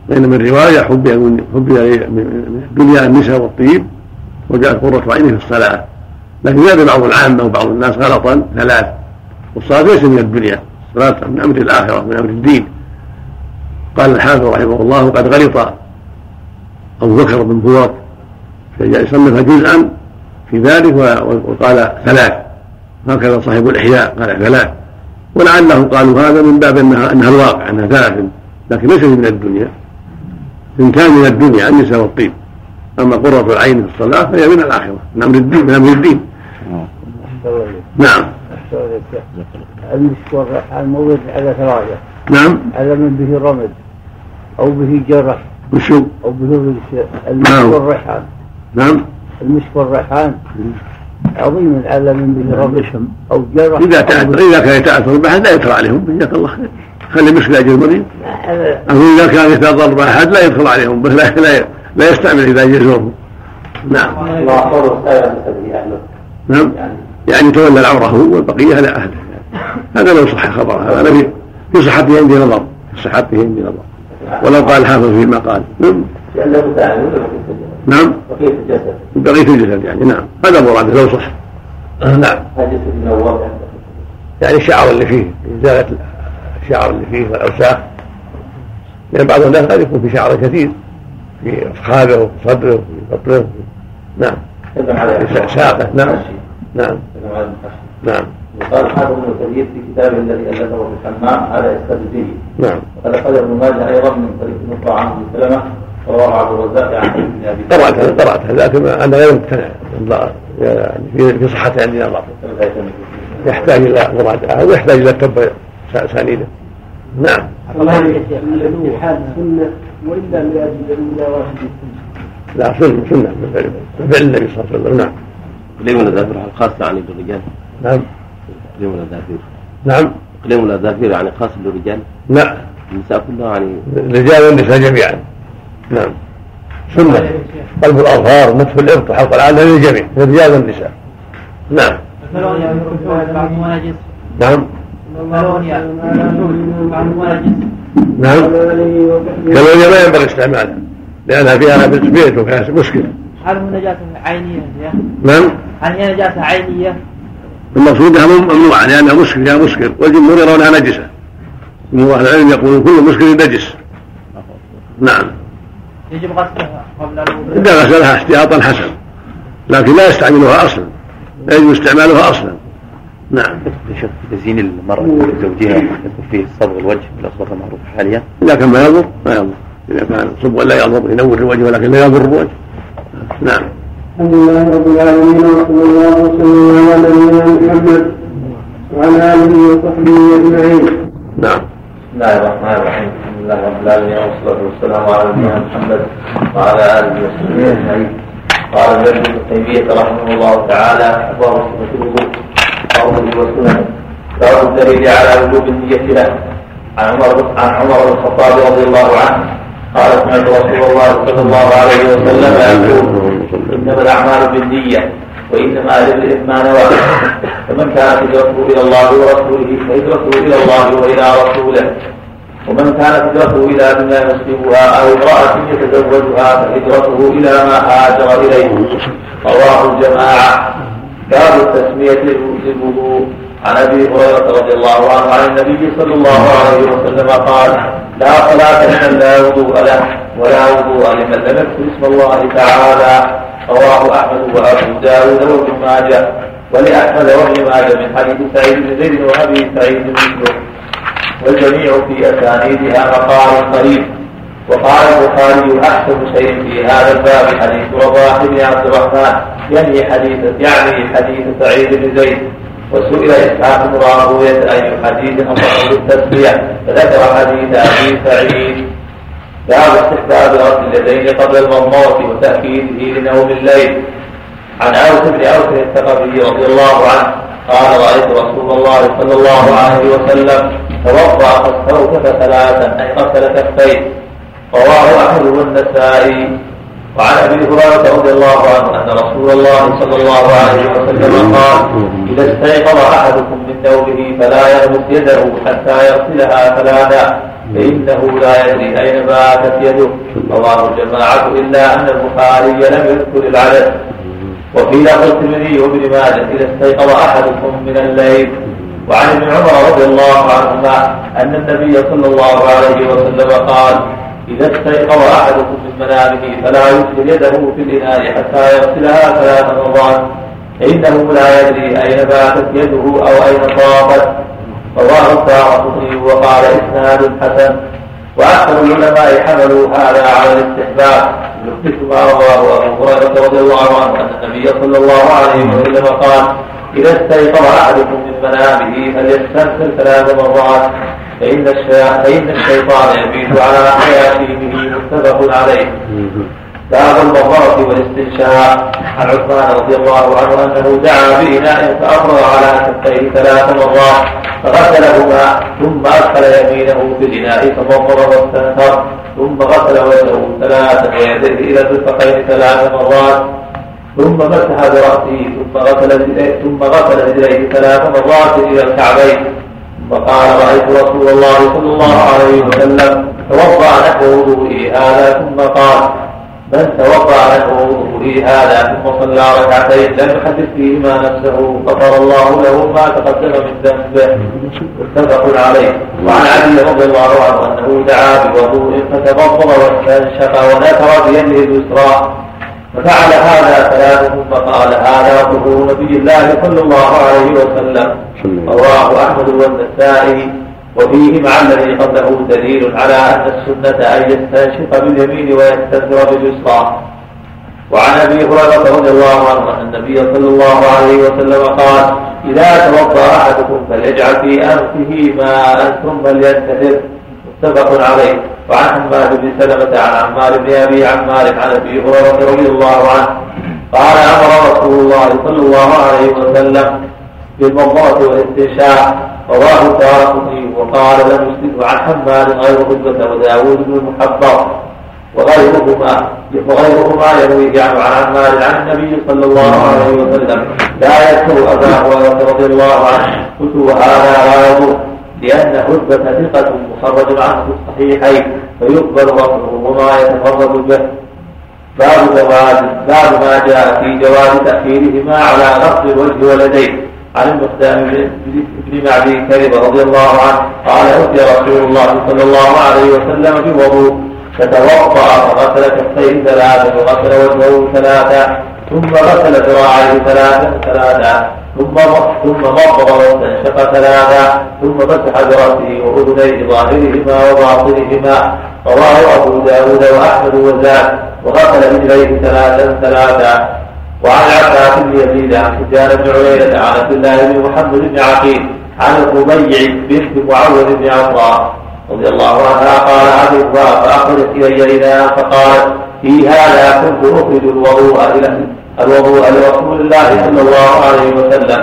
B: فإن من رواية حب حب من الدنيا النساء والطيب وجاءت قرة عينه في الصلاة. لكن زاد بعض العامة وبعض الناس غلطا ثلاث والصلاة ليس من الدنيا الصلاة من أمر الآخرة من أمر الدين. قال الحافظ رحمه الله قد غلط أبو بكر بن فورك صنف جزءا في ذلك وقال ثلاث. هكذا صاحب الإحياء. قال ثلاث ولعله قالوا هذا من باب أنها, أنها الواقع أنها ثلاث لكن ليست من الدنيا. كان من الدنيا النساء والطيب أما قرة العين في الصلاة فهي من الآخرة من أمر الدين من أمر الدين. نعم.
G: المسك والريحان موجود على ثلاثة
B: نعم.
G: على من به رمد أو به جرح
B: وشو؟
G: أو به المسك
B: نعم.
G: والريحان
B: نعم
G: المسك والريحان عظيم على من به رمد أو جرح
B: تأثر
G: به-
B: إذا كان يتأثر بأحد لا يدخل عليهم جزاك الله خير. خلي مسك لأجل المريض أو إذا كان يتضر بأحد لا يدخل عليهم بس لا لا, لا يستعمل إذا جاء يزورهم نعم نعم. يعني تولى العورة هو والبقية لا أهله هذا لو صح خبر هذا في في صحته عندي نظر. في صحته عندي نظر. ولو قال حافظ فيما قال. نعم. نعم.
H: بقية الجسد؟
B: بقية الجسد يعني نعم. هذا مراده لو صح. نعم.
H: جسد منور
B: يعني الشعر اللي فيه إزالة الشعر اللي فيه والأوساخ. لأن بعض الناس قد يكون في شعر كثير في فخاذه وفي صدره وفي بطنه نعم. ساقه نعم. نعم. نعم.
A: وقال حافظ ابن كثير في كتابه الذي ألفه في الحمام هذا يستدل به.
B: نعم.
A: وقد اخرج ابن ماجه أيضا من طريق نصر عن ابن وروى عبد الرزاق عن ابن أبي
B: قرأت قرأت لكن أنا غير مقتنع. يعني في صحته عندي نظر يحتاج إلى مراجعة ويحتاج إلى تبع أسانيده نعم.
D: سنه وإلا لاجل دليل واحد
B: لا سنة سنة. من فعل من فعل النبي صلى الله عليه وسلم. نعم.
H: إقليم الأذافير خاصة عن الرجال
B: نعم.
H: إقليم الأذافير
B: نعم.
H: إقليم الأذافير يعني خاص بالرجال
B: لا.
H: النساء كلها يعني
B: الرجال والنساء جميعا. نعم. سنة قلب الأظهار نتف الإبط وحلق العانة للجميع للرجال والنساء نعم. نعم. نعم. كالونيا ما ينبغي استعمالها لأنها فيها بيت وفيها مشكلة.
E: هل هو نجاسة عينية
B: نعم.
E: هل هي نجاسة عينية؟
B: المقصود أنها ممنوعة لأنها مسكر فيها مسكر والجمهور يرونها نجسة. جمهور أهل العلم يقولون كل مسكر نجس. نعم.
E: يجب غسلها قبل الوضوء.
B: إذا غسلها احتياطا حسن لكن لا يستعملها أصلا. لا يجوز استعمالها أصلا. نعم.
H: شوف تزيين المرأة لزوجها يكون فيه صبغ الوجه بالأصبغ المعروفة حاليا؟
B: إذا كان ما يضر ما يضر. إذا كان صبغا لا يضر ينور الوجه ولكن لا يضر الوجه. نعم.
D: الحمد لله رب العالمين وصلى الله وسلم على نبينا محمد وعلى آله وصحبه أجمعين.
B: نعم.
A: بسم الله الرحمن الرحيم. لله رب العالمين والصلاة والسلام على نبينا محمد وعلى آله وصحبه أجمعين. قال ابن تيمية رحمه الله تعالى ابواب صفه الوضوء قوله وسننه باب الدليل على وجوب النية له عن عمر عن عمر بن الخطاب رضي الله عنه قال سمعت رسول الله صلى الله عليه وسلم يقول إنما الأعمال بالنية وإنما للإثم ما نوى فمن كانت هجرته إلى الله ورسوله فهجرته إلى الله وإلى رسوله ومن كانت هجرته إلى دنيا يصيبها أو امرأة يتزوجها فهجرته إلى ما هاجر إليه. رواه الجماعة. باب التسمية للوضوء عن أبي هريرة رضي الله عنه عن النبي صلى الله عليه وسلم قال لا صلاة لمن لا وضوء له ولا وضوء لمن لم يذكر اسم الله تعالى. رواه أحمد وأبو داود وابن ماجه. ولأحمد وابن ماجه من حديث سعيد بن زيد وأبي سعيد مثله والجميع في أسانيدها مقال قريب. وقال البخاري أحسن شيء في هذا الباب حديث رضاح بن عبد الرحمن يعني حديث يعني حديث سعيد بن زيد. وسئل إسحاق بن راهوية أي حديث اصح بالتسميه فذكر حديث أبي سعيد. باب استحباب غسل اليدين قبل المضمضه وتأكيده لنوم الليل. عن اوس بن اوس الثقفي رضي الله عنه قال رأيت رسول الله صلى الله عليه وسلم توضأ فاستوكف ثلاثا أي غسل كفيه. رواه أحمد والنسائي. وعن أبي هريرة رضي الله عنه أن رسول الله صلى الله عليه وسلم قال إذا استيقظ أحدكم من نومه فلا يغمس يده حتى يغسلها ثلاثا فإنه لا يدري أين باتت يده. رواه الجماعة إلا أن البخاري لم يذكر العدد. وفي لفظ الترمذي وابن ماجه إذا استيقظ أحدكم من الليل. وعن ابن عمر رضي الله عنهما أن النبي صلى الله عليه وسلم قال إذا استيقظ أحدكم من منامه فلا يدخل يده في الإناء حتى يغسلها ثلاث مرات. فإنه لا يدري أين باتت يده أو أين طافت. رواه الدارقطني وقال إسناد حسن. وأكثر العلماء حملوا هذا على الاستحباب. يحدث ما رواه ابو هريره رضي الله عنه ان النبي صلى الله عليه وسلم قال اذا استيقظ احدكم من منامه فليستنفر ثلاث مرات فإن فان الشيطان يبيت على حياته متفق عليه باب المضمرة والاستنشاق عن عثمان رضي الله عنه أنه دعا بإناء فأفرغ على كفيه ثلاث مرات فغسلهما ثم أدخل يمينه في الإناء فمضمر واستنثر ثم غسل وجهه ثلاثا ويديه إلى الرفقين ثلاث مرات. ثم مسح برأسه ثم غسل رجليه ثم غسل رجليه ثلاث مرات إلى الكعبين. ثم قال رأيت رسول الله صلى الله عليه وسلم توضأ نحو وضوئه هذا ثم قال من توضا له في هذا ثم صلى ركعتين لم يحدث فيهما نفسه غفر الله له ما تقدم من ذنبه. متفق عليه. وعن علي رضي الله عنه أنه دعا بوضوء فتبضل واستنشق ونثر بيده اليسرى. ففعل هذا ثلاثة ثم قال هذا وضوء نبي الله صلى الله عليه وسلم. رواه أحمد والنسائي. وفيه مع الذي قبله دليل على أن السنة أن يستنشق باليمين ويستنثر باليسرى. وعن أبي هريرة رضي الله عنه أن النبي صلى الله عليه وسلم قال إذا توضأ أحدكم فليجعل في أنفه ماء ثم لينتهر متفق عليه. وعن حماد بن سلمة عن عمار بن أبي عمار عن أبي هريرة رضي الله عنه قال أمر رسول الله صلى الله عليه وسلم بالمضمضه والاستنشاق. رواه الدارقطني وقال لم يسلمه عن حماد غير قبة وداوود بن المحبر وغيرهما وغيرهما يرويه عنه عن عمار عن النبي صلى الله عليه وسلم. لا يذكر ابا هريره رضي الله عنه قلت وهذا لا يضر لأن حجة ثقة مخرج عنه في الصحيحين فيقبل رفعه وما يتفرد به. باب جواز باب ما جاء في جواز تأخيرهما على غسل الوجه واليدين. عن المقدام بن معدي كذب رضي الله عنه قال أتي رسول الله صلى الله عليه وسلم بوضوء فتوضأ فغسل كفيه ثلاثا وغسل وجهه ثلاثا ثم غسل ذراعيه ثلاثا ثلاثا ثم ثم مضغ واستنشق ثلاثا ثم مسح برأسه وأذنيه ظاهرهما وباطنهما رواه أبو داود وأحمد وزاد وغسل رجليه ثلاثا ثلاثا وعن عباس بن يزيد عن سفيان بن عيينة عن عبد الله بن محمد بن عقيل عن الربيع بنت معوذ بن عفراء رضي الله عنها قال عبد فأخرجت إلي إلى فقالت في هذا كنت أخرج الوضوء إلى الوضوء لرسول الله صلى الله عليه وسلم.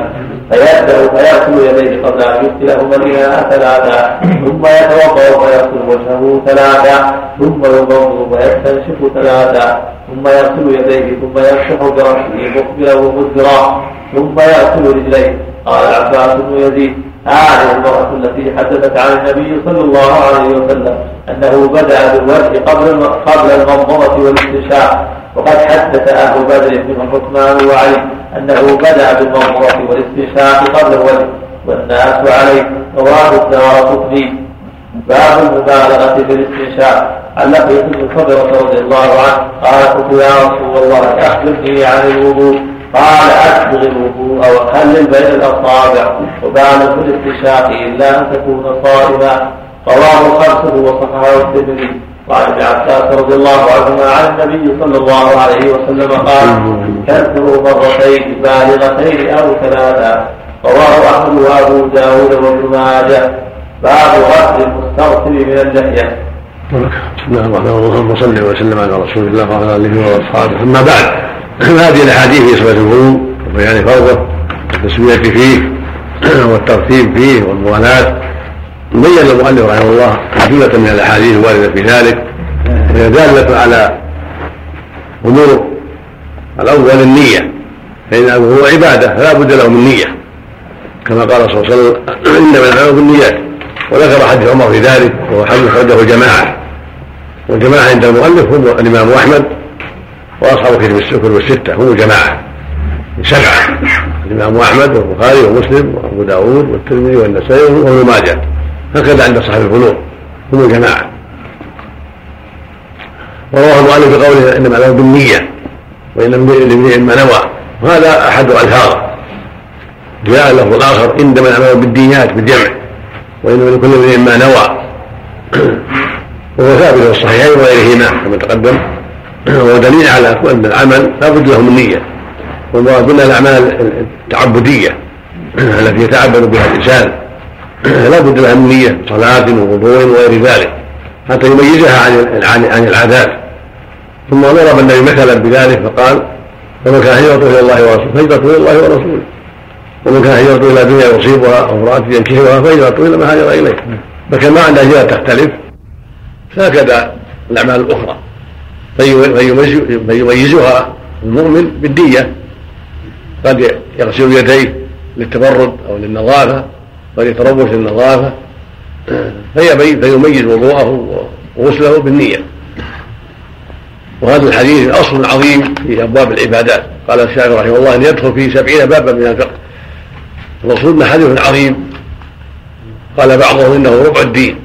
A: فيبدأ فيغسل يديه قبل أن يغسلهما الإناء ثلاثا ثم يتوضأ فيغسل وجهه ثلاثا ثم يضم ويستنشق ثلاثا ثم يغسل يديه ثم يمسح برأسه مقبلا ومدبرا ثم يغسل رجليه. قال العباس بن يزيد هذه المرأة التي حدثت عن النبي صلى الله عليه وسلم أنه بدأ بالوجه قبل قبل المضمضة والاستنشاق وقد حدث أهل بدر بن عثمان وعلي. أنه بدأ بالمضمضة والاستنشاق قبل الوجه والناس عليه رواه الدار قطني. باب المبالغة في الاستنشاق عن لقيت بن صدرة رضي الله عنه قال قلت يا رسول الله أخبرني عن الوضوء. قال أسبغ الوضوء وخلل بين الأصابع وبالغ في الاستنشاق إلا أن تكون صائما. رواه خمسة وصححه الترمذي. وعن ابن عباس رضي الله عنهما عن النبي صلى الله عليه وسلم قال كثروا مرتين بالغتين أو ثلاثا رواه أحمد وأبو داود وابن ماجه. باب غسل المستغفر من اللحية.
B: بسم الله الرحمن الرحيم صل وسلم على رسول الله وعلى آله وأصحابه. أما بعد هذه الأحاديث في صفه الوضوء وبيان فرضه والتسميه فيه والترتيب فيه والموالاه بين المؤلف رحمه الله جملة من الأحاديث الواردة في ذلك وهي دالة على أمور الأول النية فإن هو عبادة فلا بد له من نية كما قال صلى الله عليه وسلم إنما الأعمال بالنيات. وذكر حديث عمر في ذلك وهو حديث خرجه جماعة والجماعة عند المؤلف هم الإمام أحمد وأصحاب كتب الكتب الستة هم جماعة سبعة الإمام أحمد والبخاري ومسلم وأبو داود والترمذي والنسائي وابن ماجه. هكذا عند صاحب الفنون هم الجماعة. ورواه المؤلف بقوله إنما الأعمال بالنية وإن لامرئ ما نوى. وهذا أحد ألفاظه جاء اللفظ الآخر إنما الأعمال بالدينات بالجمع. وإنما لكل امرئ ما نوى. وهو ثابت في الصحيحين وغيرهما كما تقدم. وهو دليل على أن العمل لا بد له من نية. والمراد الأعمال التعبدية التي يتعبد بها الإنسان لا بد لها من نية صلاة ووضوء وغير ذلك حتى يميزها عن عن العادات. ثم ضرب النبي مثلا بذلك فقال ومن كان هجرته إلى الله ورسوله فهجرته إلى الله ورسوله. ومن كان هجرته إلى دنيا يصيبها أو امرأة ينكحها فهجرته إلى ما هاجر إليه. فكما أن الهجرة تختلف فهكذا الأعمال الأخرى. فيميزها المؤمن بالدية. قد يغسل يديه للتبرد أو للنظافة قد يتربص للنظافة فيميز وضوءه وغسله بالنية. وهذا الحديث أصل عظيم في أبواب العبادات. قال الشافعي رحمه الله أن يدخل فيه سبعين بابا من الفقه الرسول حديث عظيم. قال بعضهم إنه ربع الدين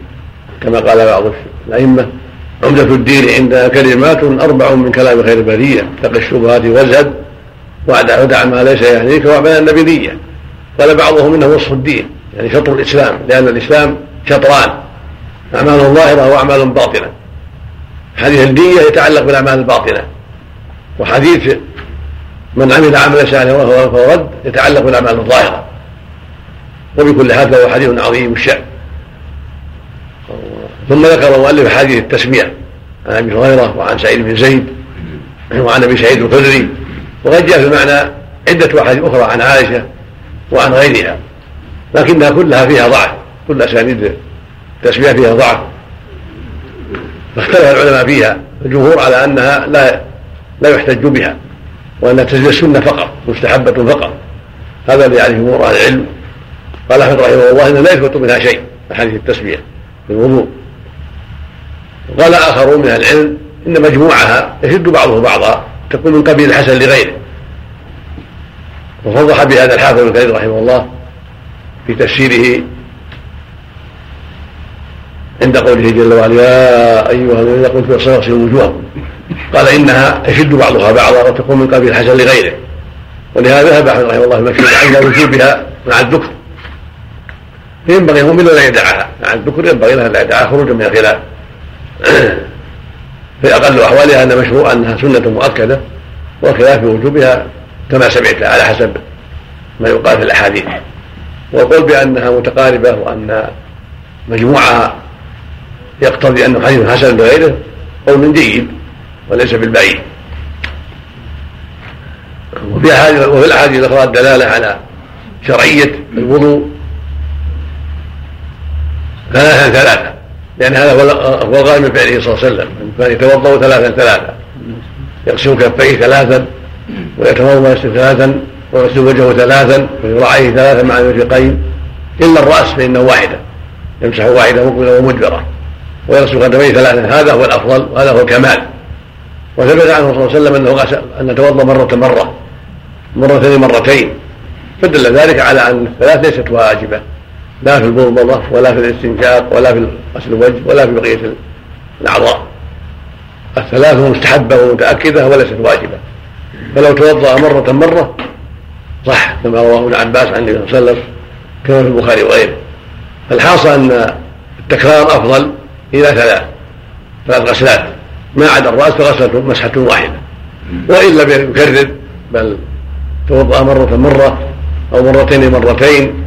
B: كما قال بعض الأئمة. عمدة الدين عندنا كلمات أربع من كلام خير البرية. اتق الشبهات وازهد ودع ما ليس يعنيك وأعمل النبيذية قال بعضهم إنه وصف الدين. يعني شطر الإسلام لأن الإسلام شطران. أعمال ظاهرة وأعمال باطنة. حديث الدية يتعلق بالأعمال الباطنة. وحديث من عمل عملا صالحا وهو رد يتعلق بالأعمال الظاهرة. وبكل حال فهو حديث عظيم الشأن. ثم ذكر المؤلف حديث التسمية عن أبي هريرة وعن سعيد بن زيد وعن أبي سعيد الخدري. وقد جاء في المعنى عدة أحاديث أخرى عن عائشة وعن غيرها. لكنها كلها فيها ضعف كل أسانيد التسمية فيها ضعف. فاختلف العلماء فيها الجمهور على أنها لا لا يحتج بها وأنها تسمية السنة فقط مستحبة فقط. هذا اللي يعرفه جمهور أهل العلم. قال أحمد رحمه الله إنه لا يثبت منها شيء أحاديث التسمية في الوضوء وقال آخرون من أهل العلم إن مجموعها يشد بعضه بعضا تكون من قبيل الحسن لغيره. وفضح بهذا الحافظ ابن كثير رحمه الله في تفسيره عند قوله جل وعلا يا أيها الذين قلتم في اغسلوا وجوهكم. قال إنها يشد بعضها بعضا وتكون من قبيل الحسن لغيره. ولهذا ذهب أحمد رحمه الله المشهور عند وجوبها مع الذكر. ينبغي المؤمن لا يدعها. مع الذكر ينبغي له لا يدعها خروجا من الخلاف. في أقل أحوالها أن مشروع أنها سنة مؤكدة والخلاف في وجوبها كما سمعت على حسب ما يقال في الأحاديث. والقول بأنها متقاربة وأن مجموعها يقتضي انه حديث حسن لغيره قول جيد وليس بالبعيد. وفي وفي الأحاديث الأخرى الدلالة على شرعية الوضوء ثلاثا ثلاثا لأن هذا هو الغالب من فعله صلى الله عليه وسلم. كان يتوضأ ثلاثا ثلاثا يغسل كفيه ثلاثا ويتوضا ثلاثا. ويغسل وجهه ثلاثا ويراعيه ثلاثا مع المرفقين إلا الرأس فإنه واحدة يمسح واحدة مقبله ومدبرة. ويغسل قدميه ثلاثا هذا هو الأفضل وهذا هو الكمال. وثبت عنه صلى الله عليه وسلم أنه غسل أن يتوضا مرة مرة مرتين مرتين. فدل ذلك على أن الثلاث ليست واجبة. لا في المضمضة ولا في الاستنشاق ولا في غسل الوجه ولا في بقية الأعضاء. الثلاث مستحبة ومتأكدة وليست واجبة. فلو توضأ مرة مرة صح كما رواه ابن عباس عن النبي صلى الله عليه وسلم كما في البخاري وغيره. الحاصل أن التكرار أفضل إلى ثلاث ثلاث غسلات. ما عدا الرأس فغسله مسحة واحدة. وإن لم يكرر بل توضأ مرة مرة أو مرتين مرتين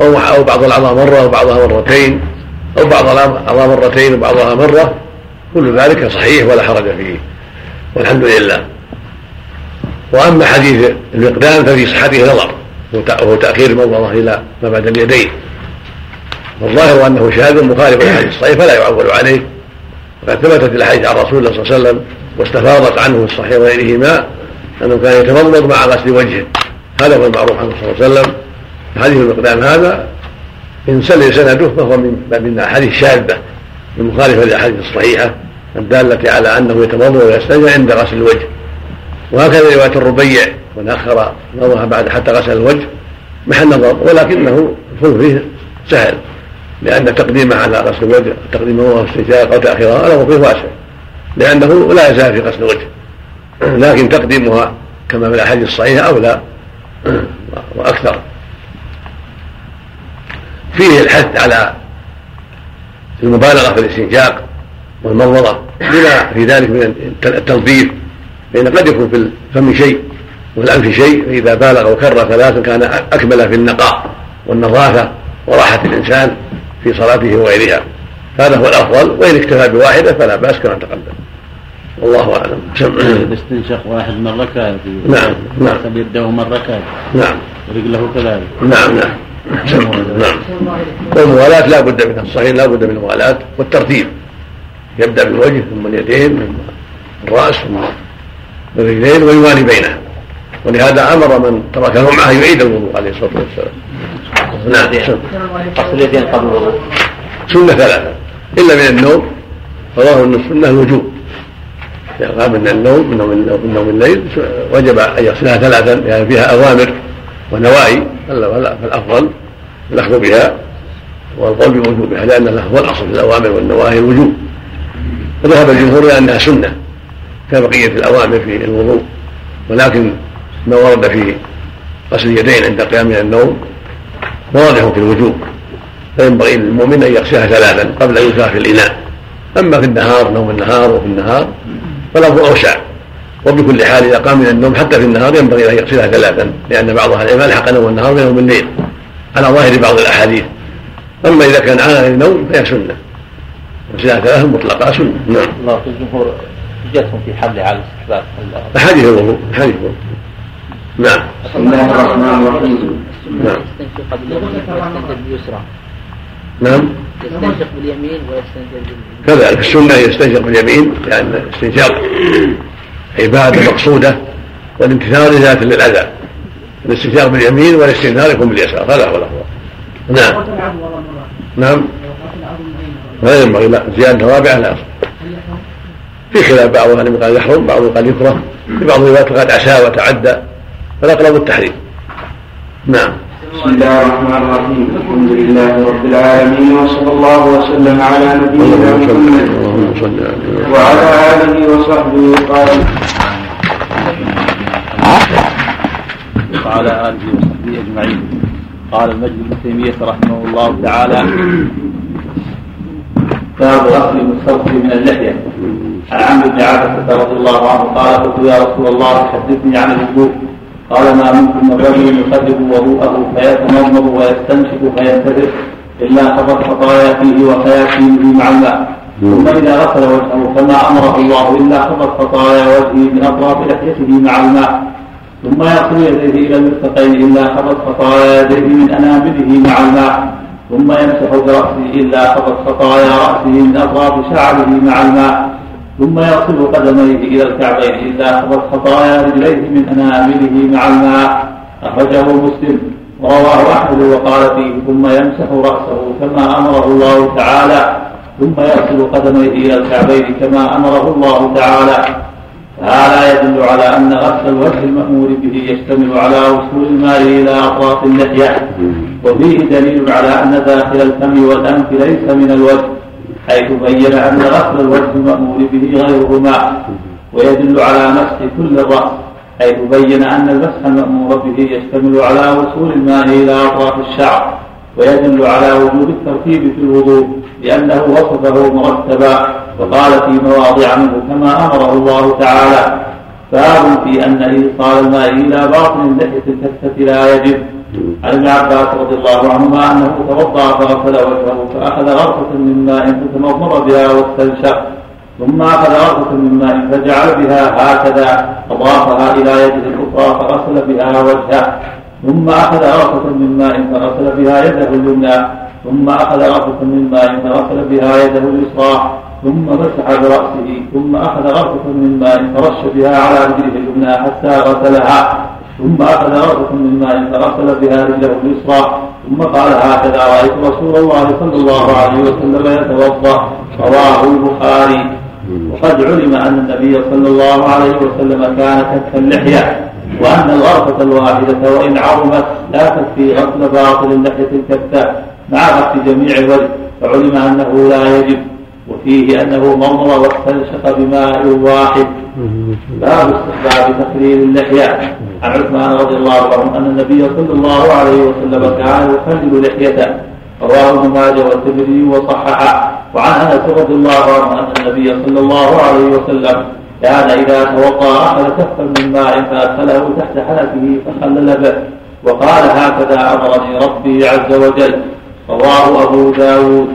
B: أو أو بعض الأعضاء مرة وبعضها مرتين أو بعض الاعضاء مرتين وبعضها مرة. كل ذلك صحيح ولا حرج فيه. والحمد لله. وأما حديث المقدام ففي صحته نظر وهو تأخير المضمضه إلى ما بعد اليدين. والظاهر أنه شاذ مخالف للحديث الصحيح فلا يعول عليه. وقد ثبتت الأحاديث عن رسول الله صلى الله عليه وسلم واستفاضت عنه في الصحيح وغيرهما أنه كان يتمضمض مع غسل وجهه. هذا هو المعروف عنه صلى الله عليه وسلم. حديث المقدام هذا إن سلم سنده فهو من من الأحاديث الشاذة. المخالفة للأحاديث الصحيحة الدالة على أنه يتمضمض ويستنجى عند غسل الوجه. وهكذا رواية الربيع من أخر نظرها بعد حتى غسل الوجه محل نظر ولكنه الخلف فيه سهل لأن تقديمه على غسل الوجه تقديمه وهو استنشاق أو تاخيرها الامر فيه واسع لأنه لا يزال في غسل الوجه لكن تقديمها كما في الأحاديث الصحيحة أولى وأكثر. فيه الحث على المبالغة في الاستنشاق والمضمضه لما في ذلك من التنظيف لأن قد يكون في الفم شيء وفي الأنف شيء فإذا بالغ وكرر ثلاثا كان أكمل في النقاء والنظافة وراحة الإنسان في صلاته وغيرها. هذا هو الأفضل وإن اكتفى بواحدة فلا بأس كما تقدم. والله أعلم.
G: الاستنشاق واحد مرة كافي
B: نعم نعم.
G: يده مرة كافي
B: نعم.
G: ورجله كذلك.
B: نعم نعم. نعم. والموالاة لا بد منها الصحيح لا بد من الموالاة والترتيب. يبدأ بالوجه ثم اليدين ثم الرأس ثم الرجلين ويوالي بينها ولهذا أمر من ترك معه يعيد الوضوء عليه الصلاة والسلام. نعم.
H: غسل اليدين قبل الوضوء.
B: سنة ثلاثة. إلا من النوم. فظاهر أن السنة الوجوب. إذا قام من النوم من نوم من نوم الليل وجب أن يغسلها ثلاثا لأن يعني فيها أوامر ونواهي. فالأفضل الأخذ بها والقول بوجوبها لأن هو الأصل في الأوامر والنواهي الوجوب. وذهب الجمهور إلى أنها سنة. كبقية الأوامر في الوضوء ولكن ما ورد في غسل اليدين عند القيام من النوم واضح في الوجوب. فينبغي للمؤمن أن يغسلها ثلاثا قبل أن يلقى في الاناء أما في النهار نوم النهار وفي النهار فالأمر أوسع. وبكل حال إذا قام من النوم حتى في النهار ينبغي أن يغسلها ثلاثا لأن بعض أهل العلم ألحق نوم النهار بنوم الليل. على ظاهر بعض الأحاديث. أما إذا كان عانى للنوم فهي سنة. غسلها ثلاثا مطلقة سنة. نعم.
A: الله جاتهم في حمله على الاستحباب
B: احاديث الوضوء احاديث الوضوء نعم.
D: بسم الله الرحمن الرحيم
A: نعم. يستنشق باليمين ويستنشق باليسرى.
B: نعم.
A: يستنشق باليمين ويستنشق
B: كذلك السنة يستنشق باليمين لأن الاستنشاق عبادة مقصودة والامتثال ذات للأذى. الاستنشاق باليمين والاستنثار يكون باليسار هذا هو الأفضل. نعم. نعم. لا ينبغي لا زيادة رابعة لا في خلاف بعض أهل قال يحرم بعض قال يكره في بعض الروايات قال عسى وتعدى. فالاقرب التحريم. نعم.
D: بسم الله الرحمن الرحيم. الحمد لله رب العالمين وصلى الله وسلم على نبينا محمد وعلى آله وصحبه قال
A: وعلى آله وصحبه أجمعين. قال المجد بن تيمية رحمه الله تعالى باب غسل المستغفر من اللحية. عن عمرو بن عبده رضي الله عنه قال قلت يا رسول الله حدثني عن الوضوء قال ما منكم من رجل يخرب وضوءه فيتمضمض ويستنشق فينتبه إلا خطت خطايا فيه وخياشيمه مع الماء ثم إذا غسل وجهه كما أمره الله إلا خطت خطايا وجهه من أطراف لحيته مع الماء ثم يغسل يديه إلى المرفقين إلا خطت خطايا يديه من انامله مع الماء ثم يمسح برأسه إلا خطت خطايا رأسه من اطراف شعره مع الماء ثم يغسل قدميه إلى الكعبين إلا خطت خطايا رجليه من أنامله مع الماء. أخرجه مسلم. ورواه أحمد وقال فيه ثم يمسح رأسه كما أمره الله تعالى ثم يغسل قدميه إلى الكعبين كما أمره الله تعالى. هذا يدل على أن غسل الوجه المأمور به يشتمل على وصول الماء إلى أطراف اللحية. وفيه دليل على أن داخل الفم والأنف ليس من الوجه حيث بين أن غسل الوجه المأمور به غيرهما. ويدل على مسح كل الراس حيث بين أن المسح المأمور به يشتمل على وصول الماء إلى أطراف الشعر. ويدل على وجوب الترتيب في الوضوء لأنه وصفه مرتبا وقال في مواضع منه كما أمره الله تعالى باب في أن إيصال الماء إلى باطن اللحية الكفة لا يجب. عن ابن عباس رضي الله عنهما أنه توضأ فغسل وجهه فأخذ غرفة من ماء فتمضمض بها واستنشق ثم أخذ غرفة من ماء فجعل بها هكذا أضافها إلى يده الأخرى فغسل بها وجهه. ثم أخذ غرفة من ماء فغسل بها يده اليمنى ثم أخذ غرفة من ماء فغسل بها يده اليسرى ثم مسح برأسه ثم أخذ غرفة من ماء فرش بها على رجله اليمنى حتى غسلها ثم أخذ غرفة من ماء فغسل بها رجله اليسرى ثم قال هكذا رأيت رسول الله صلى الله عليه وسلم يتوضأ. رواه البخاري. وقد علم أن النبي صلى الله عليه وسلم كان كف اللحية. وأن الغرفة الواحدة وإن عظمت لا تكفي غسل باطل اللحية الكتة مع غسل جميع الوجه فعلم أنه لا يجب وفيه أنه مضمض واستنشق بماء واحد. باب استحباب تقليل اللحية. عن عثمان رضي الله عنه أن النبي صلى الله عليه وسلم كان يخلل لحيته. رواه ابن ماجه والترمذي وصححه. وعن أنس رضي الله عنه أن النبي صلى الله عليه وسلم كان إذا توضأ أخذ كفا من ماء فأدخله تحت حنفه فخلل به. وقال هكذا أمرني ربي عز وجل. رواه أبو داود.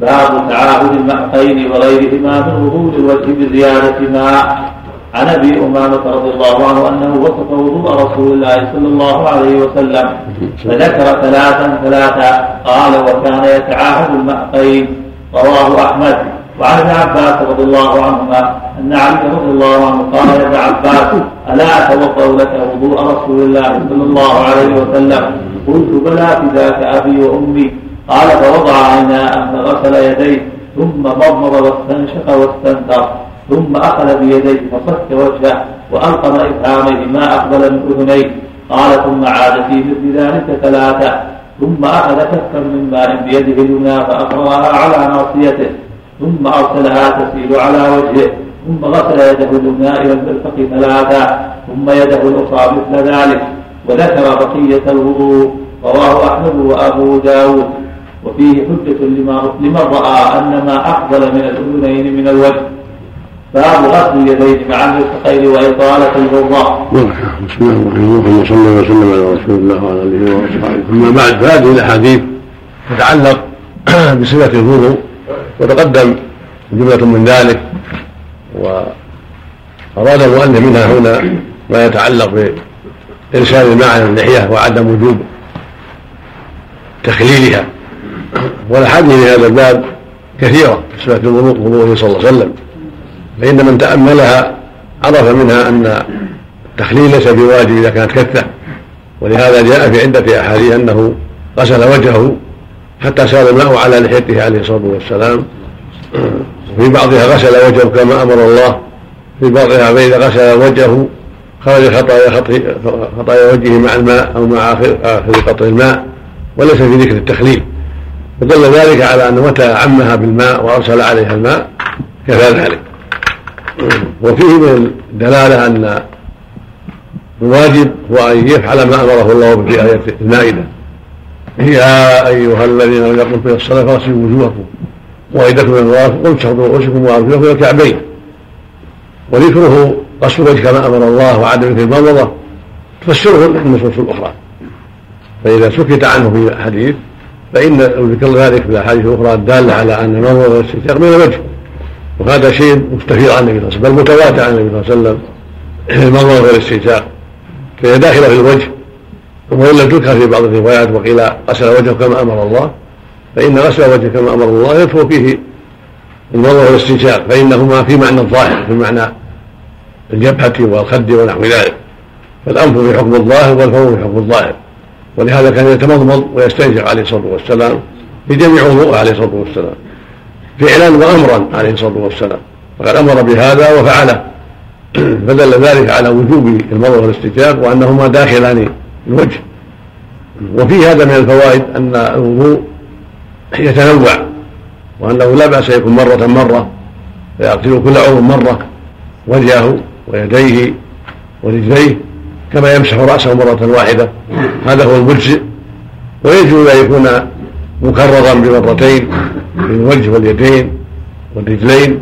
A: باب تعاهد المحقين وغيرهما من وضوء الوجه بزيادة ماء. عن أبي أمامة رضي الله عنه أنه وصف وضوء رسول الله صلى الله عليه وسلم. فذكر ثلاثا ثلاثا. قال وكان يتعاهد المحقين رواه أحمد. وعن ابن عباس رضي الله عنهما أن علي رضي الله عنه قال يا ابن عباس ألا اتوضا لك وضوء رسول الله صلى الله عليه وسلم؟ قلت بلى فداك أبي وأمي. قال فوضع عيناء فغسل يديه ثم مضمض واستنشق واستنثر ثم أخذ بيديه فصك وجهه وألقم إبهاميه ما أقبل من أذنيه. قال ثم عاد في مثل ذلك ثلاثة ثم أخذ كفا من ماء بيده اليمنى فأقرأها على ناصيته. ثم أرسلها تسيل على وجهه ثم غسل يده اليمنى إلى المرفق ثلاثة ثم يده الأخرى مثل ذلك وذكر بقية الوضوء رواه أحمد وأبو داود. وفيه حجة لمن رأى أن ما أفضل من الأذنين من الوجه. باب غسل اليدين مع المرفقين وإطالة البراء.
B: بسم الله الرحمن الرحيم صلى الله وسلم على رسول الله وعلى آله وأصحابه. أما بعد فهذه الأحاديث تتعلق بصفة الوضوء. وتقدم جملة من ذلك وأراد المؤلف منها هنا ما يتعلق بإرسال الماء اللحية وعدم وجوب تخليلها. والأحاديث في هذا الباب كثيرة صفة الوضوء وضوءه صلى الله عليه وسلم. فإن من تأملها عرف منها أن التخليل ليس بواجب إذا كانت كثة. ولهذا جاء في عدة أحاديث أنه غسل وجهه حتى سال الماء على لحيته عليه الصلاة والسلام. وفي بعضها غسل وجهه كما أمر الله. في بعضها فإذا غسل وجهه. خرج خطايا خطايا وجهه مع الماء أو مع آخر قطر الماء. وليس في ذكر التخليل. ودل ذلك على أنه متى عمها بالماء وأرسل عليها الماء كفى ذلك. وفيه من الدلالة أن الواجب هو أن يفعل ما أمره الله في آية المائدة. يا أيها الذين لم يقم في الصلاة فاغسلوا وجوهكم. وأيدكم من الغرف وامسحوا رؤوسكم وأرجلكم إلى الكعبين. وذكره غسل الوجه كما أمر الله وعدم ذكر المضمضة تفسره النصوص الأخرى. فإذا سكت عنه في الحديث فإن ذكر ذلك في الأحاديث الأخرى الدالة على أن المضمضة والاستنشاق من الوجه وهذا شيء مستفيض عن النبي صلى الله عليه وسلم بل متواتر عن النبي صلى الله عليه وسلم. المضمضة والاستنشاق فهي داخلة في الوجه. وإن لم تذكر في بعض الروايات وقيل غسل وجهه كما أمر الله فإن غسل وجهه كما أمر الله يدخل فيه المضمضة والاستنشاق فإنهما في معنى الظاهر في معنى الجبهة والخد ونحو ذلك. فالأنف في حكم الظاهر والفم في حكم الظاهر. ولهذا كان يتمضمض ويستنشق عليه الصلاة والسلام في جميع وضوءه عليه الصلاة والسلام. فعلا وأمرا عليه الصلاة والسلام. فقد أمر بهذا وفعله. فدل ذلك على وجوب المضمضة والاستنشاق وأنهما داخلان الوجه. وفي هذا من الفوائد أن الوضوء يتنوع وأنه لا بأس يكون مرة مرة فيغسل كل عضو مرة وجهه ويديه ورجليه كما يمسح رأسه مرة واحدة. هذا هو المجزئ ويجوز أن يكون مكررا بمرتين في الوجه واليدين والرجلين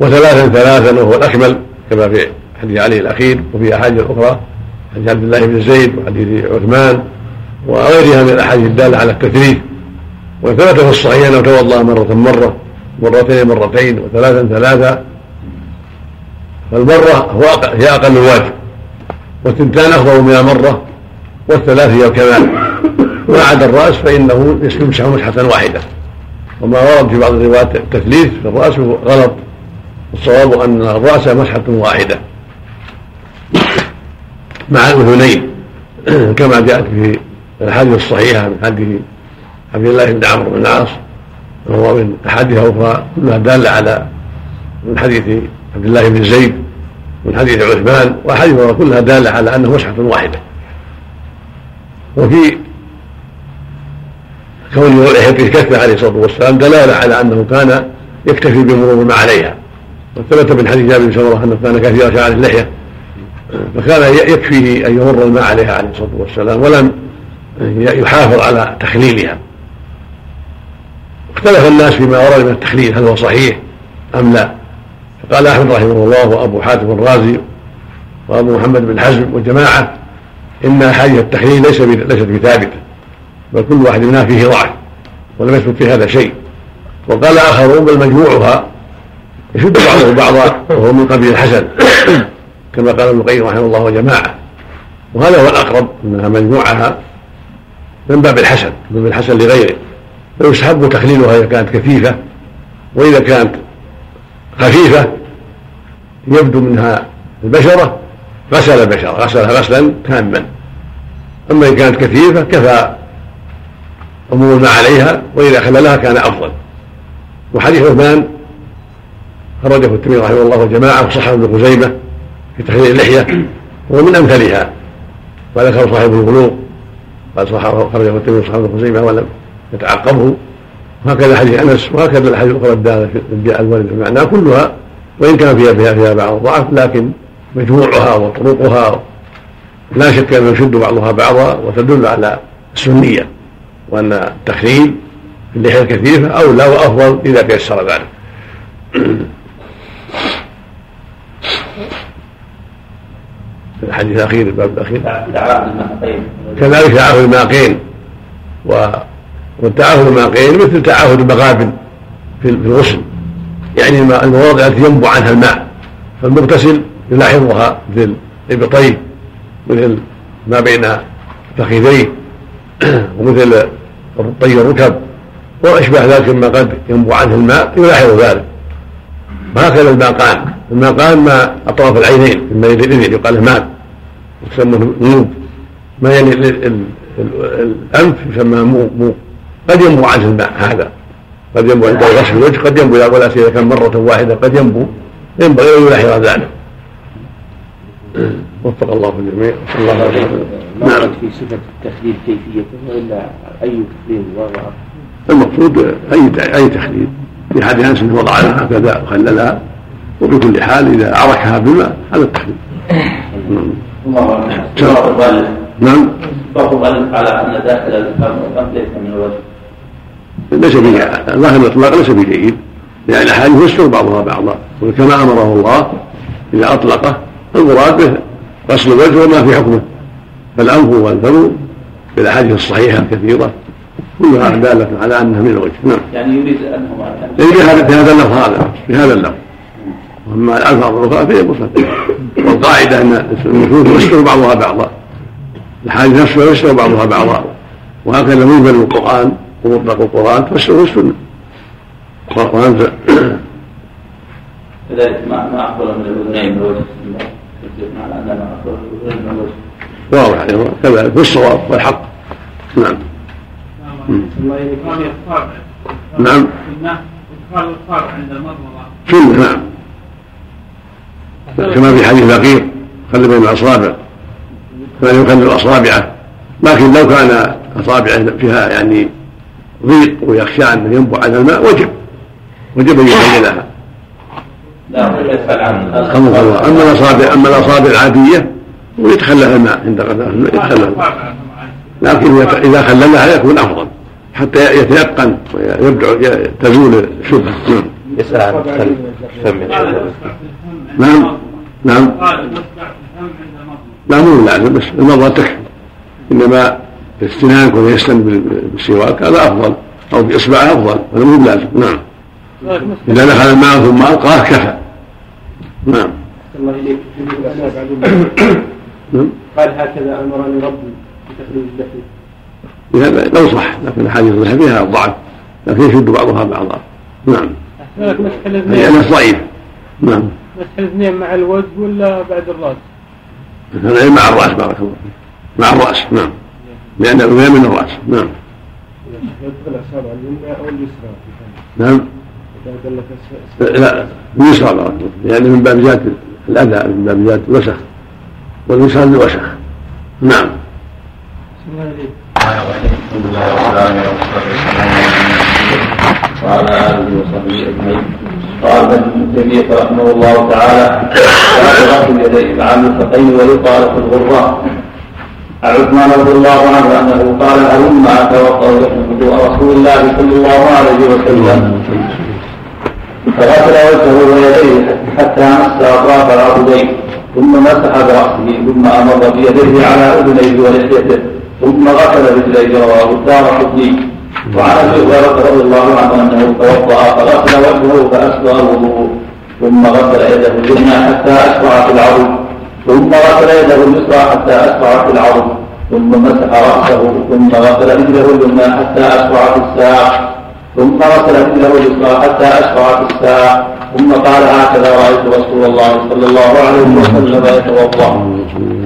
B: وثلاثا ثلاثا وهو الأكمل كما في حديث علي الأخير وفي أحاديث أخرى. حديث عبد الله بن زيد وحديث عثمان وغيرها من الأحاديث الدالة على التثليث وثبت في الصحيح أنه توضأ مرة مرة مرتين مرتين وثلاثا ثلاثا. فالمرة هو هي أقل الواجب. والثنتان أفضل من المرة والثلاث هي الكمال. ما عدا الرأس فإنه يمسح مسحة واحدة. وما ورد في بعض الروايات التثليث في الرأس غلط. الصواب أن الرأس مسحة واحدة. مع الأذنين كما جاءت في الأحاديث الصحيحة من حديث عبد الله بن عمرو بن العاص وهو من أحاديث أخرى كلها دالة على من حديث عبد الله بن زيد من حديث عثمان وأحاديث أخرى كلها دالة على أنه مسحة واحدة. وفي كون لحيته كثة عليه الصلاة والسلام دلالة على أنه كان يكتفي بمرور ما عليها. وثبت من حديث جابر بن سمرة أنه كان كثير شعر اللحية. فكان يكفيه أن يمر الماء عليها عليه الصلاة والسلام ولم يحافظ على تخليلها. اختلف الناس فيما ورد من التخليل هل هو صحيح أم لا. فقال أحمد رحمه الله وأبو حاتم الرازي وأبو محمد بن حزم وجماعة إن أحاديث التخليل ليس ليست بثابتة بل كل واحد منها فيه ضعف ولم يثبت في هذا شيء. وقال آخرون بل مجموعها يشد بعضه بعضا وهو من قبيل الحسن. كما قال ابن القيم رحمه الله وجماعة وهذا هو الأقرب أنها مجموعها من باب الحسن من باب الحسن لغيره. فيستحب تخليلها إذا كانت كثيفة وإذا كانت خفيفة يبدو منها البشرة غسل البشرة غسلها غسلا تاما. أما إن كانت كثيفة كفى عموم ما عليها وإذا خللها كان أفضل. وحديث عثمان خرجه الترمذي رحمه الله وجماعه وصححه ابن خزيمة في تخليل اللحية وهو من امثلها وذكر صاحب الغلو قال صححه خرجه الترمذي وصححه ابن خزيمه ولم يتعقبه. وهكذا حديث أنس وهكذا الاحاديث الأخرى الدالة في الجاء الوارد بمعناه كلها وإن كان فيها فيها, فيها بعض الضعف لكن مجموعها وطرقها لا شك أنه يشد بعضها بعضا وتدل على السنية وأن التخليل في اللحية الكثيفة أولى وأفضل إذا تيسر ذلك. في الحديث الأخير الباب الأخير. كذلك تعاهد الماقين والتعاهد الماقين مثل تعاهد المغابن في الغسل. يعني المواضع التي ينبع عنها الماء. فالمغتسل يلاحظها مثل ابطيه مثل ما بين فخذيه ومثل طي الركب وأشبه ذلك مما قد ينبع عنه الماء يلاحظ ذلك. وهكذا الماقان الماقان ما أطراف العينين مما يلي الإذن يقال له ماء يسمى نوب ما يلي الأنف يسمى مو قد ينبو عنه الماء هذا. قد ينبو عند غسل الوجه قد ينبو ولا اذا كان مرة واحدة قد ينبو. ينبغي أن يلاحظ ذلك وفق الله الجميع. صلى الله عليه وسلم.
I: نعم. في صفة التخليل كيفيته وإلا أي تخليل وضع
B: المقصود أي أي تخليل في حد أنس وضعها هكذا وخللها وبكل حال إذا عركها بالماء هذا التخليل نعم.
A: فهو على أن داخل الفم ليس من الوجه
B: ليس ظاهر ليس بجيد لأن الأحاديث يستر بعضها بعضا. وكما أمره الله إذا اطلقه المراد به غسل الوجه وما في حكمه. فالأنف والفم في الأحاديث الصحيحة الكثيرة كلها دالة على أنها من الوجه. نعم.
A: يعني يريد
B: يعني في هذا اللفظ هذا في هذا اللفظ. وأما الألفاظ الأخرى فهي مصنفه والقاعدة أن النصوص يستر بعضها بعضا. الحادث نفسها يستر بعضها بعضا. وهكذا مجمل القرآن ومطلق القرآن تفسره السنة
A: وانت كذلك ما ما أخبر من الاذنين من الوجه. ان ما من الاذنين من الوجه.
B: واضح كذلك في الصواب والحق. نعم. نعم.
F: ادخال الاصابع عند المضمضه
B: سنه نعم. كما في حديث بقير خلي بين الاصابع كان يخلل أصابعه. لكن لو كان أصابعه فيها يعني ضيق ويخشى أن ينبع على الماء وجب. وجب أن يخللها أما الأصابع أما الأصابع العادية ويتخلل الماء عند غداء الماء يتخلل لكن إذا خللها يكون أفضل. حتى يتيقن ويبدع تزول الشبهة. نعم.
H: يسأل عن فم
B: نعم. نعم. لا مو لازم بس المضى تكفي إنما الاستنان كون يستن بالسواك هذا أفضل. أو بإصبعه أفضل هذا مو لازم نعم. إذا دخل الماء ثم ألقاه كفى. نعم.
D: الله إليك.
B: نعم.
D: قال هكذا أمرني ربي بتخريج اللحيه
B: هذا لو صح لكن الاحاديث الصحيحه فيها ضعف لكن يشد بعضها بعضا. نعم.
F: مسح
B: ضعيف نعم.
F: مسح الاثنين مع الوجه ولا بعد
B: الرأس؟ مع الرأس بارك الله فيك. مع الرأس نعم. لأن من الرأس نعم.
D: يدخل اصابع اليمنى أو اليسرى
B: نعم. لا اليسرى بارك الله فيك. لأن من باب زياده الأذى من باب زياده الوسخ. واليسرى للوسخ. نعم.
F: الله عليك
A: وعلى اله وصحبه اجمعين قال ابن تيميه رحمه الله تعالى غسل اليدين مع المرفقين ويقال في الغراء عن عثمان رضي الله عنه انه قال هلم اتوضا لكم وضوء رسول الله صلى الله عليه وسلم فغسل وجهه ويديه حتى مس اطراف العضدين ثم مسح براسه ثم أمر بيديه على اذنيه ولحيته ثم غسل رجليه رواه الدار قطني وعن أبي هريرة رضي الله عنه أنه توضأ فغسل وجهه فاسبغ الوضوء ثم غسل يده اليمنى حتى اشبع في ثم غسل يده اليسرى حتى اشبع في ثم مسح رأسه. ثم غسل رجله اليمنى حتى اشبع في ثم غسل رجله اليسرى حتى اشبع في ثم قال هكذا رأيت رسول الله صلى الله عليه وسلم يتوضأ.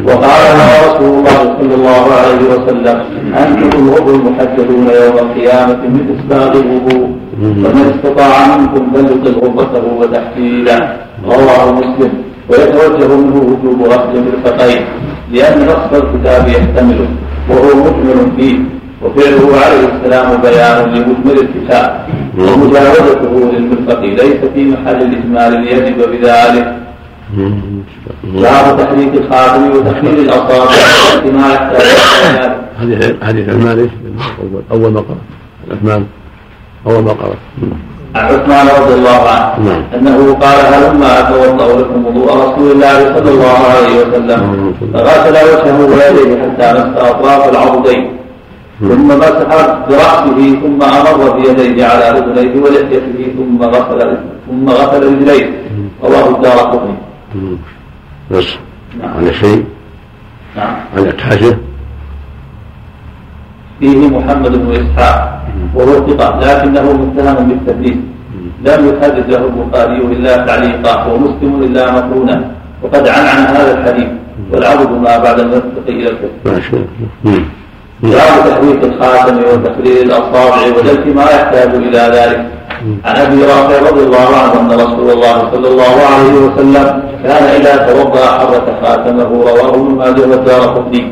A: وقال رسول الله صلى الله عليه وسلم أنتم الغر المحجلون يوم القيامة من إسباب الوضوء. فمن استطاع منكم فليطل غرفته وتحجيله رواه مسلم. ويتوجه منه وجوب غسل المرفقين لأن نص الكتاب يحتمله وهو مجمل فيه. وفعله عليه السلام بيان لمجمل الكتاب. ومجاوزته للمرفق ليس في محل الإجمال ليجب بذلك. باب تحريك الخاتم وتحرير الاصابع ما يحتاج
B: حديث حديث عثمان إيش؟ أول ما قرأ. عثمان. أول ما قرأ.
A: عن عثمان رضي الله عنه.
B: نعم.
A: أنه قال هلما أتوضأ لكم وضوء رسول الله صلى الله عليه وسلم. فغسل وجهه ويديه حتى مس أطراف العضدين. ثم مسح برأسه ثم أمر بيديه على اذنيه ولحيته ثم غسل ثم غسل رجليه. رواه الدار قطني.
B: بس.
A: نعم.
B: على شيء؟
A: نعم.
B: على حاجة
A: فيه محمد بن إسحاق. وهو ثقة. لكنه متهم بالتدليس لم يحدث له البخاري إلا تعليقا. ومسلم إلا مقرونا وقد عنعن هذا الحديث. والعبد ما بعد المرفق إلى الكفر
B: ما شاء الله.
A: باب تحريك الخاتم وتقليل الأصابع ودلك ما يحتاج إلى ذلك. عن أبي رافع رضي الله عنه أن رسول الله صلى الله عليه وسلم كان إذا توضأ حرك خاتمه رواه ابن ماجه والدار قطني.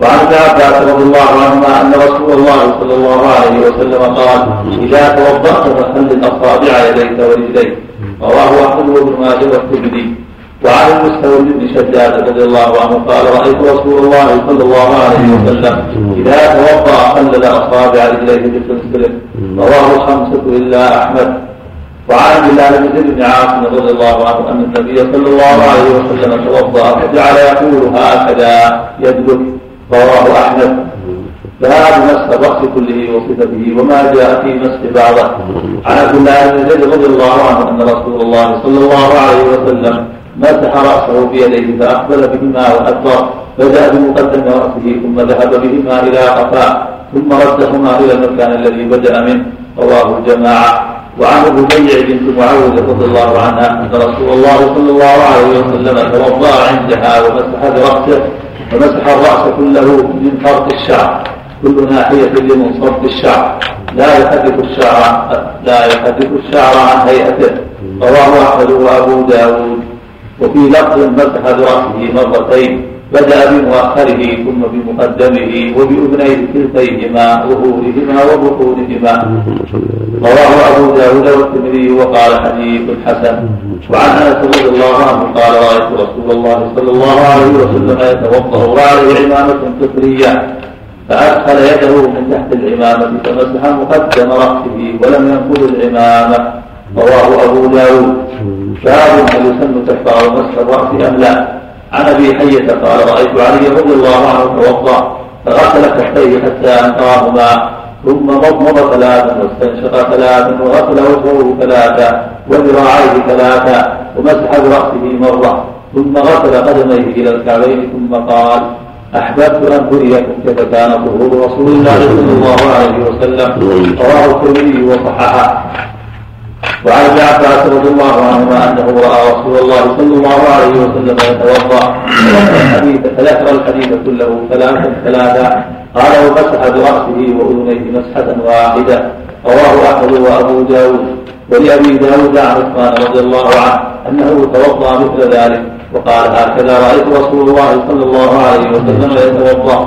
A: وعن ابن عباس رضي الله عنهما أن رسول الله صلى الله عليه وسلم قال إذا توضأت فخلل اصابع يديك ورجليك رواه أحمد وابن ماجه والترمذي. وعن المستورد بن شداد رضي الله عنه قال رأيت رسول الله صلى الله عليه وسلم إذا توضأ خلل أصابع رجليه بخنصره رواه الخمسه إلا أحمد. وعن الله بن زيد بن عاصم رضي الله عنه أن النبي صلى الله عليه وسلم توضأ فجعل يقول هكذا يدلك رواه أحمد. باب مسح الرأس كله وصفته وما جاء في مسح بعضه. عن عبد الله بن زيد رضي الله عنه أن رسول الله صلى الله عليه وسلم مسح رأسه بيديه فأقبل بهما وأدبر بدا بمقدم رأسه ثم ذهب بهما إلى قفاه ثم ردهما إلى المكان الذي بدأ منه. رواه الجماعة. وعن ربيع بنت معاوية رضي الله عنها أن رسول الله صلى الله عليه وسلم توضأ عندها ومسح برأسه ومسح الرأس كله من فرق الشعر. كل ناحية لمنصرف الشعر. لا يحدث الشعر لا يحدث الشعر عن هيئته. رواه أحمد وأبو داود. وفي لفظ مسح براسه مرتين بدأ بمؤخره ثم بمقدمه وبأذنيه كلتيهما ظهورهما وبطونهما رواه أبو داود والترمذي وقال حديث حسن. وعن أنس رضي الله عنه قال رأيت رسول الله صلى الله عليه وسلم يتوضأ وعليه عمامة فطرية فأدخل يده من تحت العمامة فمسح مقدم رأسه ولم ينقض العمامة. رواه أبو داود. باب هل يسن تكفار مسح الرأس أم لا؟ عن أبي حية قال رأيت علي رضي الله عنه توضأ فغسل كفيه حتى انقاهما ثم مضمض ثلاثا واستنشق ثلاثا وغسل وجهه ثلاثا وذراعيه ثلاثا ومسح برأسه مرة ثم غسل قدميه إلى الكعبين ثم قال أحببت أن أريكم كيف كان ظهور رسول الله صلى الله عليه وسلم. رواه الترمذي وصححه. وعن عباس رضي الله عنهما أنه رأى رسول الله صلى الله عليه وسلم يتوضأ. الحديث فذكر الحديث كله ثلاثا ثلاثا قال ومسح برأسه وأذنيه مسحة واحدة. رواه أحمد وأبو داود. ولأبي داود عن عثمان رضي الله عنه أنه توضأ مثل ذلك. وقال هكذا رأيت رسول الله صلى الله عليه وسلم يتوضأ.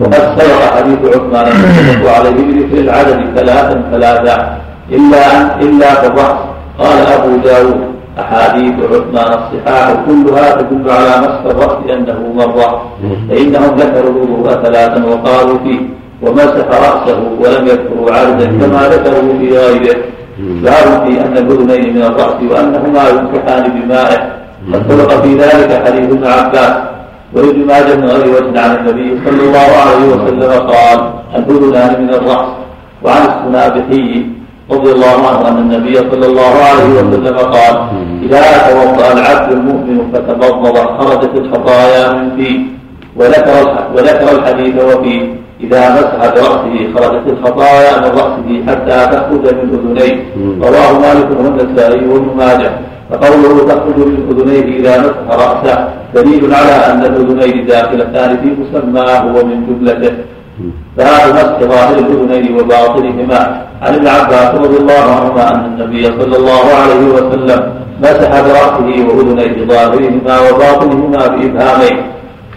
A: وقد سبق حديث عثمان عليه بذكر العدد ثلاثا ثلاثا. إلا إلا في الرأس قال أبو داود أحاديث عثمان الصحاح كلها تدل على مسح الرأس أنه مرة فإنهم ذكروا الوضوء ثلاثا وقالوا فيه ومسح رأسه ولم يذكروا عرضا كما ذكروا في غيره. باب في أن الأذنين من الرأس وأنهما يمسحان بمائه قد سبق في ذلك حديث ابن عباس. وابن ماجه من غير وجه عن النبي صلى الله عليه وسلم قال الأذنان من الرأس. وعن السنابحي رضي الله عنه أن النبي صلى الله عليه وسلم قال إذا توضأ العبد المؤمن فتمضمض خرجت الخطايا من فيه. وذكر وذكر الحديث وفيه إذا مسح برأسه خرجت الخطايا من رأسه حتى تخرج من أذنيه. رواه مالك والنسائي وابن ماجه فقوله تخرج من أذنيه إذا مسح رأسه دليل على أن الأذنين داخلتان في مسماه ومن جملته. باب مسح ظاهر الاذنين وباطنهما. عن ابن عباس رضي الله عنهما أن النبي صلى الله عليه وسلم مسح براسه وأذنيه ظاهرهما وباطنهما بابهامين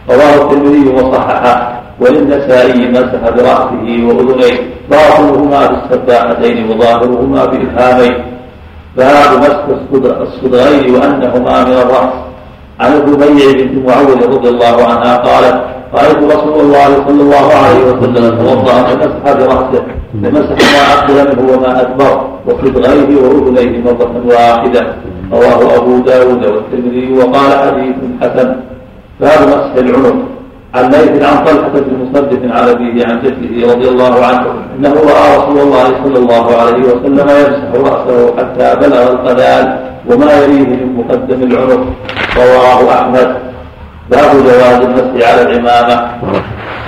A: رواه الترمذي وصححه. وللنسائي مسح براسه وأذنيه. باطنهما بالسباحتين وظاهرهما بابهامين باب مسح الصدغين وأنهما من الرأس. عن الربيع بنت معوذ رضي الله عنها قالت رأيت رسول الله صلى الله عليه وسلم. توضأ فمسح برأسه فمسح ما أقدم منه وما أدبر. وصدغيه وأذنيه مرة واحدة. رواه أبو داود والترمذي وقال حديث حسن. باب مسح العنق عن ليث عن طلحة بن مصدق عن أبيه عن جده رضي الله عنه أنه رأى رسول الله صلى الله عليه وسلم يمسح رأسه حتى بلغ القذال وما يليه من مقدم العنق رواه أحمد. باب جواز المسح على العمامة.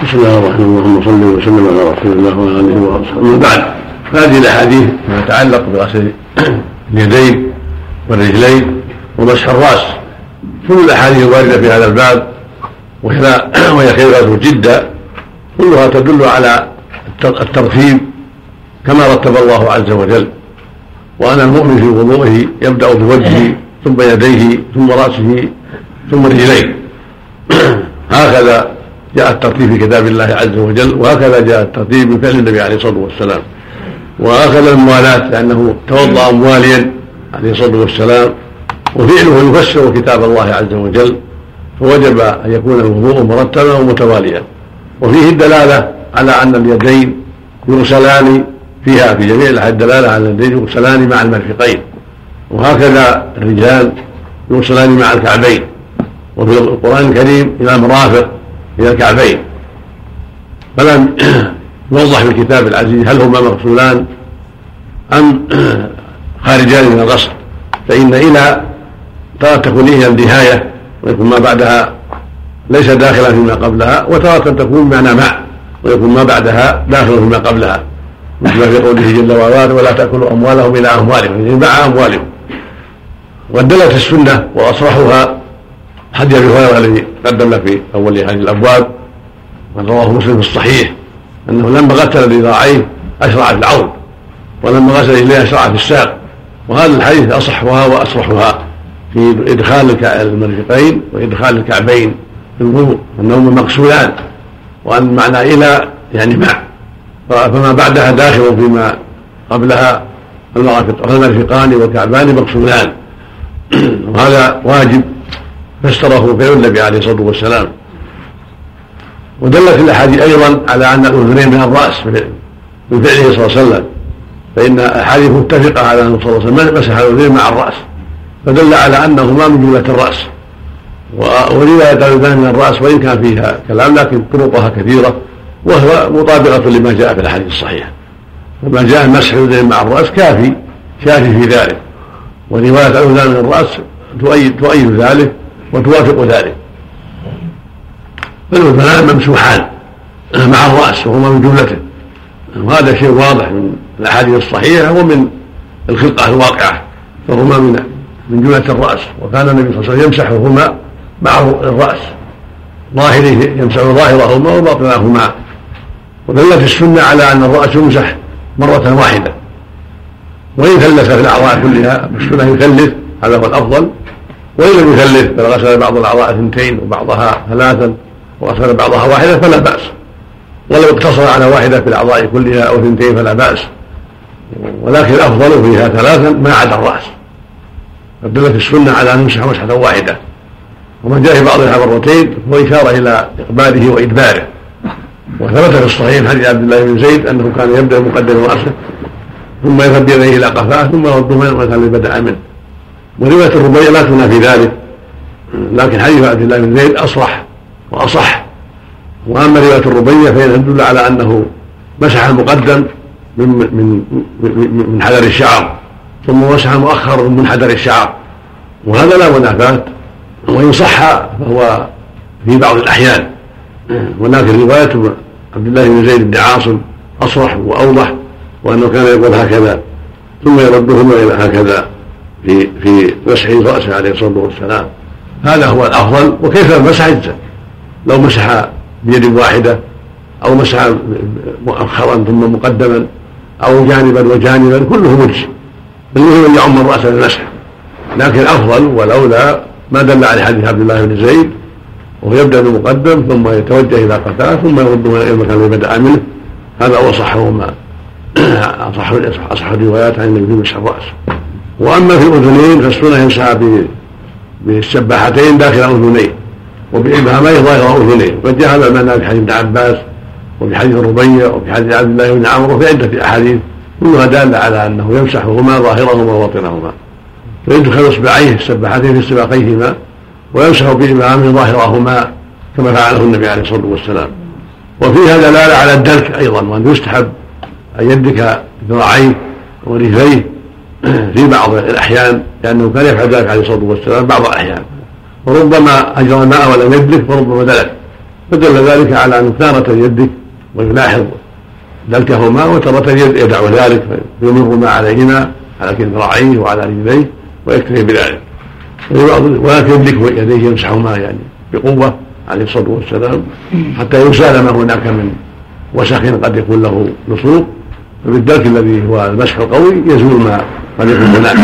B: بسم الله الرحمن الرحيم. اللهم صل وسلم على رسول الله وعلى آله وأصحابه. أما بعد فهذه الأحاديث ما يتعلق بغسل اليدين والرجلين ومسح الرأس. كل الأحاديث الواردة في هذا الباب وهي خيرات جدا كلها تدل على الترتيب كما رتب الله عز وجل. وان المؤمن في وضوءه يبدأ بوجهه ثم يديه ثم رأسه ثم رجليه. هكذا جاء الترتيب في كتاب الله عز وجل وهكذا جاء الترتيب من فعل النبي عليه الصلاة والسلام. وهكذا الموالاه لأنه توضأ مواليا عليه الصلاة والسلام وفعله يفسر كتاب الله عز وجل فوجب أن يكون الوضوء مرتبا ومتواليا. وفيه الدلالة على أن اليدين يغسلان فيها في جميع الاحاديث الدلالة على اليدين يغسلان مع المرفقين. وهكذا الرجال يغسلان مع الكعبين. وفي القرآن الكريم إلى المرافق إلى الكعبين. فلم يوضح في الكتاب العزيز هل هما مغسولان أم خارجان من الغسل فإن إلى ترى تكون إلى النهاية ويكون ما بعدها ليس داخلا فيما قبلها وتارة تكون بمعنى مع ويكون ما بعدها داخلا فيما قبلها. مثل في قوله جل وعلا ولا تأكلوا أموالهم إلى أموالهم. يعني مع أموالهم. ودلت السنة وأصرحها حديث أبي هريرة الذي قدمنا في أول هذه الأبواب رواه مسلم في الصحيح أنه لما غسل ذراعيه اشرع في العون ولما غسل إليه اشرع في الساق. وهذا الحديث أصحها وأصرحها في إدخال المرفقين وإدخال الكعبين في الوضوء أنهما مغسولان وأن معنى إلى يعني مع فما بعدها داخل فيما قبلها المرفقان والكعبان مغسولان. وهذا واجب. فسره فعل النبي عليه الصلاة والسلام. ودلت الأحاديث أيضا على أن الاذنين من الرأس من فعله صلى الله عليه وسلم. فإن الاحاديث متفقة على أنه صلى الله عليه وسلم مسح الاذنين مع الرأس. فدل على انهما من جملة الرأس. ورواية الاذنين من الرأس وإن كان فيها كلام لكن طرقها كثيرة وهو مطابقة لما جاء في الأحاديث الصحيحة. فما جاء مسح الاذنين مع الرأس كافي شافي في ذلك. ورواية الاذنين من الرأس تؤيد تؤيد ذلك. وتوافق ذلك. فالأذنان ممسوحان مع الرأس وهما من جملته وهذا شيء واضح من الأحاديث الصحيحة ومن الخلقة الواقعة فهما من من جملة الرأس. وكان النبي صلى الله عليه وسلم يمسحهما مع الرأس. ظاهره يمسح ظاهرهما وباطنهما. ودلت السنة على أن الرأس يمسح مرة واحدة. وإن ثلث في الأعضاء كلها السنة يثلث هذا هو الأفضل. وإن لم يثلث بل غسل بعض الأعضاء اثنتين وبعضها ثلاثا وغسل بعضها واحدة فلا بأس. ولو اقتصر على واحدة في الأعضاء كلها أو اثنتين فلا بأس. ولكن الأفضل فيها ثلاثا ما عدا الرأس. فدلت السنة على أن يمسح مسحة واحدة. ومن جاء في بعضها مرتين هو إشارة إلى إقباله وإدباره. وثبت في الصحيح حديث عبد الله بن زيد أنه كان يبدأ مقدم رأسه ثم يذهب بيديه إلى قفاه ثم يرده من المكان الذي بدأ منه. ورواية الربيع لا تنافي ذلك. لكن حديث عبد الله بن زيد أصرح وأصح. وأما رواية الربيع فهي تدل على أنه مسح المقدم من من من, من حذر الشعر. ثم مسح المؤخر من حذر الشعر. وهذا لا منافاة. وإن صح فهو في بعض الأحيان. ولكن رواية عبد الله بن زيد بن عاصم أصرح وأوضح وأنه كان يقول هكذا ثم يردهما إلى هكذا. في في مسح راسه عليه الصلاة والسلام. هذا هو الأفضل. وكيف مسح اجزا لو مسح بيد واحدة أو مسح مؤخرا ثم مقدما أو جانبا وجانبا كله مجزي. بل أن يعم الرأس بالمسح لكن الأفضل والاولى ما دل عليه حديث عبد الله بن زيد وهو يبدأ بالمقدم ثم يتوجه إلى قتاه ثم يرد إلى المكان الذي بدأ منه. هذا هو صحهما اصح أصح الروايات عن النبي مسح الرأس. وأما في الاذنين فالسنة يمسح بالسباحتين داخل اذنيه وبإبهاميه ظاهر اذنيه وقد جاء المعنى في حديث ابن عباس وفي حديث الربيع وفي حديث عبد الله بن عمرو وفي عدة أحاديث كلها دالة على أنه يمسحهما ظاهرهما وباطنهما. فيدخل إصبعيه السباحتين في سباقيهما ويمسح بإمامه ظاهرهما كما فعله النبي عليه الصلاة والسلام. وفيها دلالة على الدلك أيضا وأن يستحب أن يدك ذراعيه ورجليه في بعض الأحيان لأنه كان يفعل ذلك عليه الصلاة والسلام بعض الأحيان. وربما اجرى الماء ولم يدلك وربما دلك فدل ذلك على أن تارة يدك ويلاحظ دلكهما وتارة يدع ذلك فيمر ما عليهما على ذراعيه وعلى رجليه ويكتفي بذلك. ولكن يدلك يديه يمسحهما يعني بقوة عليه الصلاة والسلام. حتى يزال ما هناك من وسخ قد يكون له لصوق فبالدلك الذي هو المسح القوي يزول ما قد يكون هناك.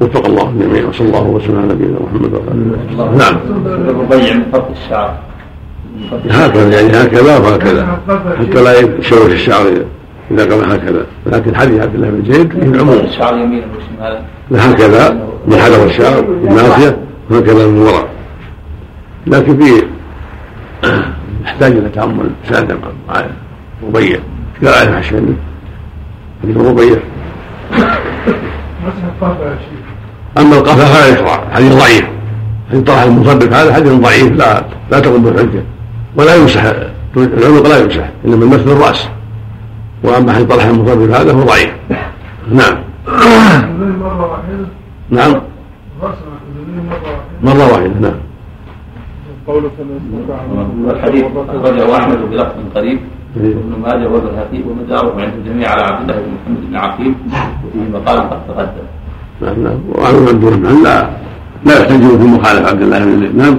B: وفق الله الجميع وصلى الله وسلم على نبينا محمد وعلى آله نعم.
A: الربيع من فوق الشعر.
B: هكذا يعني هكذا وهكذا. حتى لا يشوش الشعر إذا قام هكذا. لكن حديث عبد الله بن زيد في العموم.
A: الشعر يمين وشمالا
B: هكذا من حلق الشعر الناسيه وهكذا من وراء. لكن في يحتاج إلى تأمل سادة مع ربيع قال عليه حشيم حديث ربيع أما القفا فلا يشرع حديث ضعيف. حديث طرح المصدق هذا حديث ضعيف. لا لا تقوم بالحجة. ولا يمسح. العنق لا يمسح. إنما المسح الرأس. وأما حديث طلحه المصدق هذا فهو ضعيف. نعم. نعم. مرة واحدة نعم.
F: قولك
A: والحديث أخرجه أحمد بلفظ قريب وابن ماجه والبيهقي ومداره عند الجميع على عبد الله بن محمد بن عقيل وفيه مقال قد تقدم.
B: نعم نعم. وعن عبد الرحمن لا لا يحتجون في مخالفة عبد الله بن زيد نعم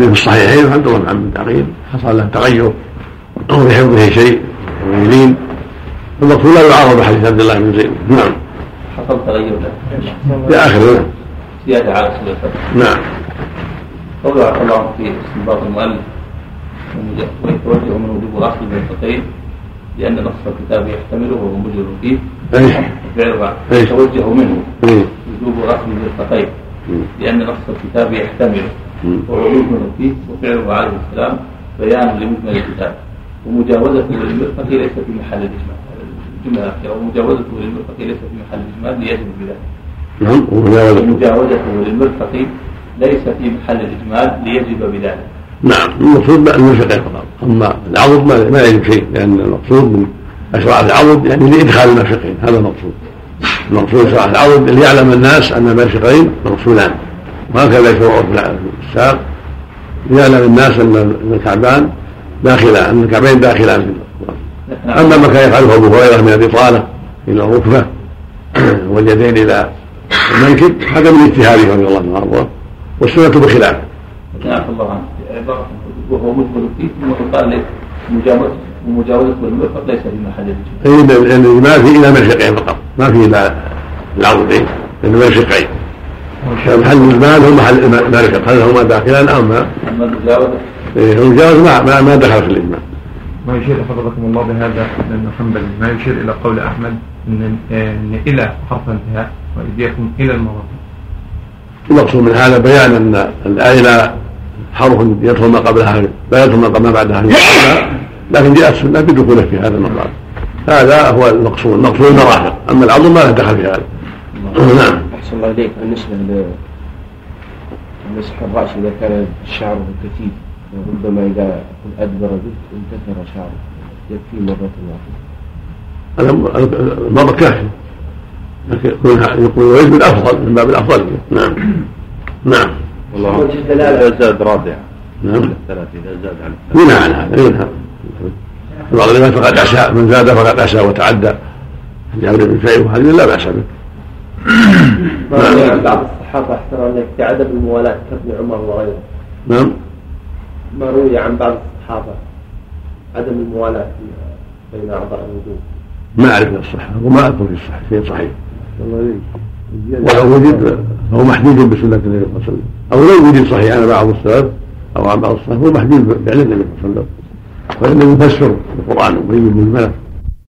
B: في الصحيحين عبد الله بن عقيل حصل له تغير أو في حفظه شيء ويلين المقصود لا يعارض حديث عبد الله بن زيد. نعم.
A: حصل تغير له.
B: في آخره.
A: زيادة على سورة
B: نعم.
A: عفى الله في استنباط المؤلف ويتوجه من وجوب الاصل بالفقين لأن نص الكتاب يحتمله وهو مجر فيه. فعله يتوجه منه. وجوب الاصل بالفقين لأن نص الكتاب يحتمله. وهو مجمل فيه. وفعله عليه السلام بيان لمجمل الكتاب. ومجاوزته للمرفق ليس في محل الاجماع الجملة الأخيرة. ومجاوزته للمرفق ليس في محل الاجماع ليجب بذلك.
B: نعم
A: ومجاوزته للمرفق ليس في محل الإجمال ليجب بذلك.
B: نعم المقصود المنفقين فقط أما العضد ما, ما يجب شيء لأن المقصود من اشراع العضد يعني لإدخال المرفقين هذا المقصود. المقصود اشراع العضد ليعلم الناس أن المرفقين مغسولان وهكذا يشرع في الساق. ليعلم الناس أن الكعبان داخلان أن الكعبين داخلان. أما ما كان يفعله أبو هريرة من الاطاله إلى الركبة واليدين إلى المنكب هذا من اجتهاده رضي الله عنه. وارضاه والسنة بخلافه.
A: عفى الله عنه عباره وهو مدخل فيه ثم قال لك مجاوزة ومجاوزه المرفق ليس في محل
B: اي لأن ما في إلا مرفقين فقط. ما في إلا العضدين لأن مرفقين محل المال هو محل المرفق هل هما داخلان أم ما؟
A: أما المجاوزة؟
B: إيه المجاوزة ما ما, ما دخل في الإجماع.
J: ما يشير حفظكم الله بهذا لأن حنبل ما يشير إلى قول أحمد إن, إن إلى حرف انتهاء وإيديكم إلى المرافق.
B: المقصود من هذا بيان أن الآية حرف يدخل ما قبلها لا يدخل ما قبل ما بعدها. لكن جاءت السنة بدخوله في هذا المقام. هذا هو المقصود المقصود المرافق أما العظم ما له دخل في هذا. نعم.
I: أحسن الله إليك. بالنسبة لمسح الرأس إذا كان الشعر كثيف ربما إذا أدبر به انتثر شعره. يكفي مرة
B: واحدة. المرة كافية. لكن يقول ويجب الأفضل من باب الأفضل. نعم. نعم.
H: والله. إذا زاد رابع.
B: نعم.
H: الثلاث إذا زاد عن الثلاث
B: ينهى عن هذا ينهى. في بعض الروايات فقد اساء من زاد فقد اساء وتعدى. جابر بن شيء وهذه لا بأس به.
K: ما بعض الصحابة أحسن عليك في عدم الموالاة كابن عمر وغيره؟
B: نعم.
K: ما روي عن بعض الصحابة عدم الموالاة بين أعضاء الوجود؟
B: ما أعرف من الصحه وما أذكر في الصحيح شيء صحيح ولو وجد فهو محدود بسنه النبي صلى الله عليه وسلم. أو لو وجد صحيح عن بعض السلف أو عن بعض الصحابة هو محدود بفعل النبي صلى الله عليه وسلم. فانه يفسر القرآن ويبين مجمله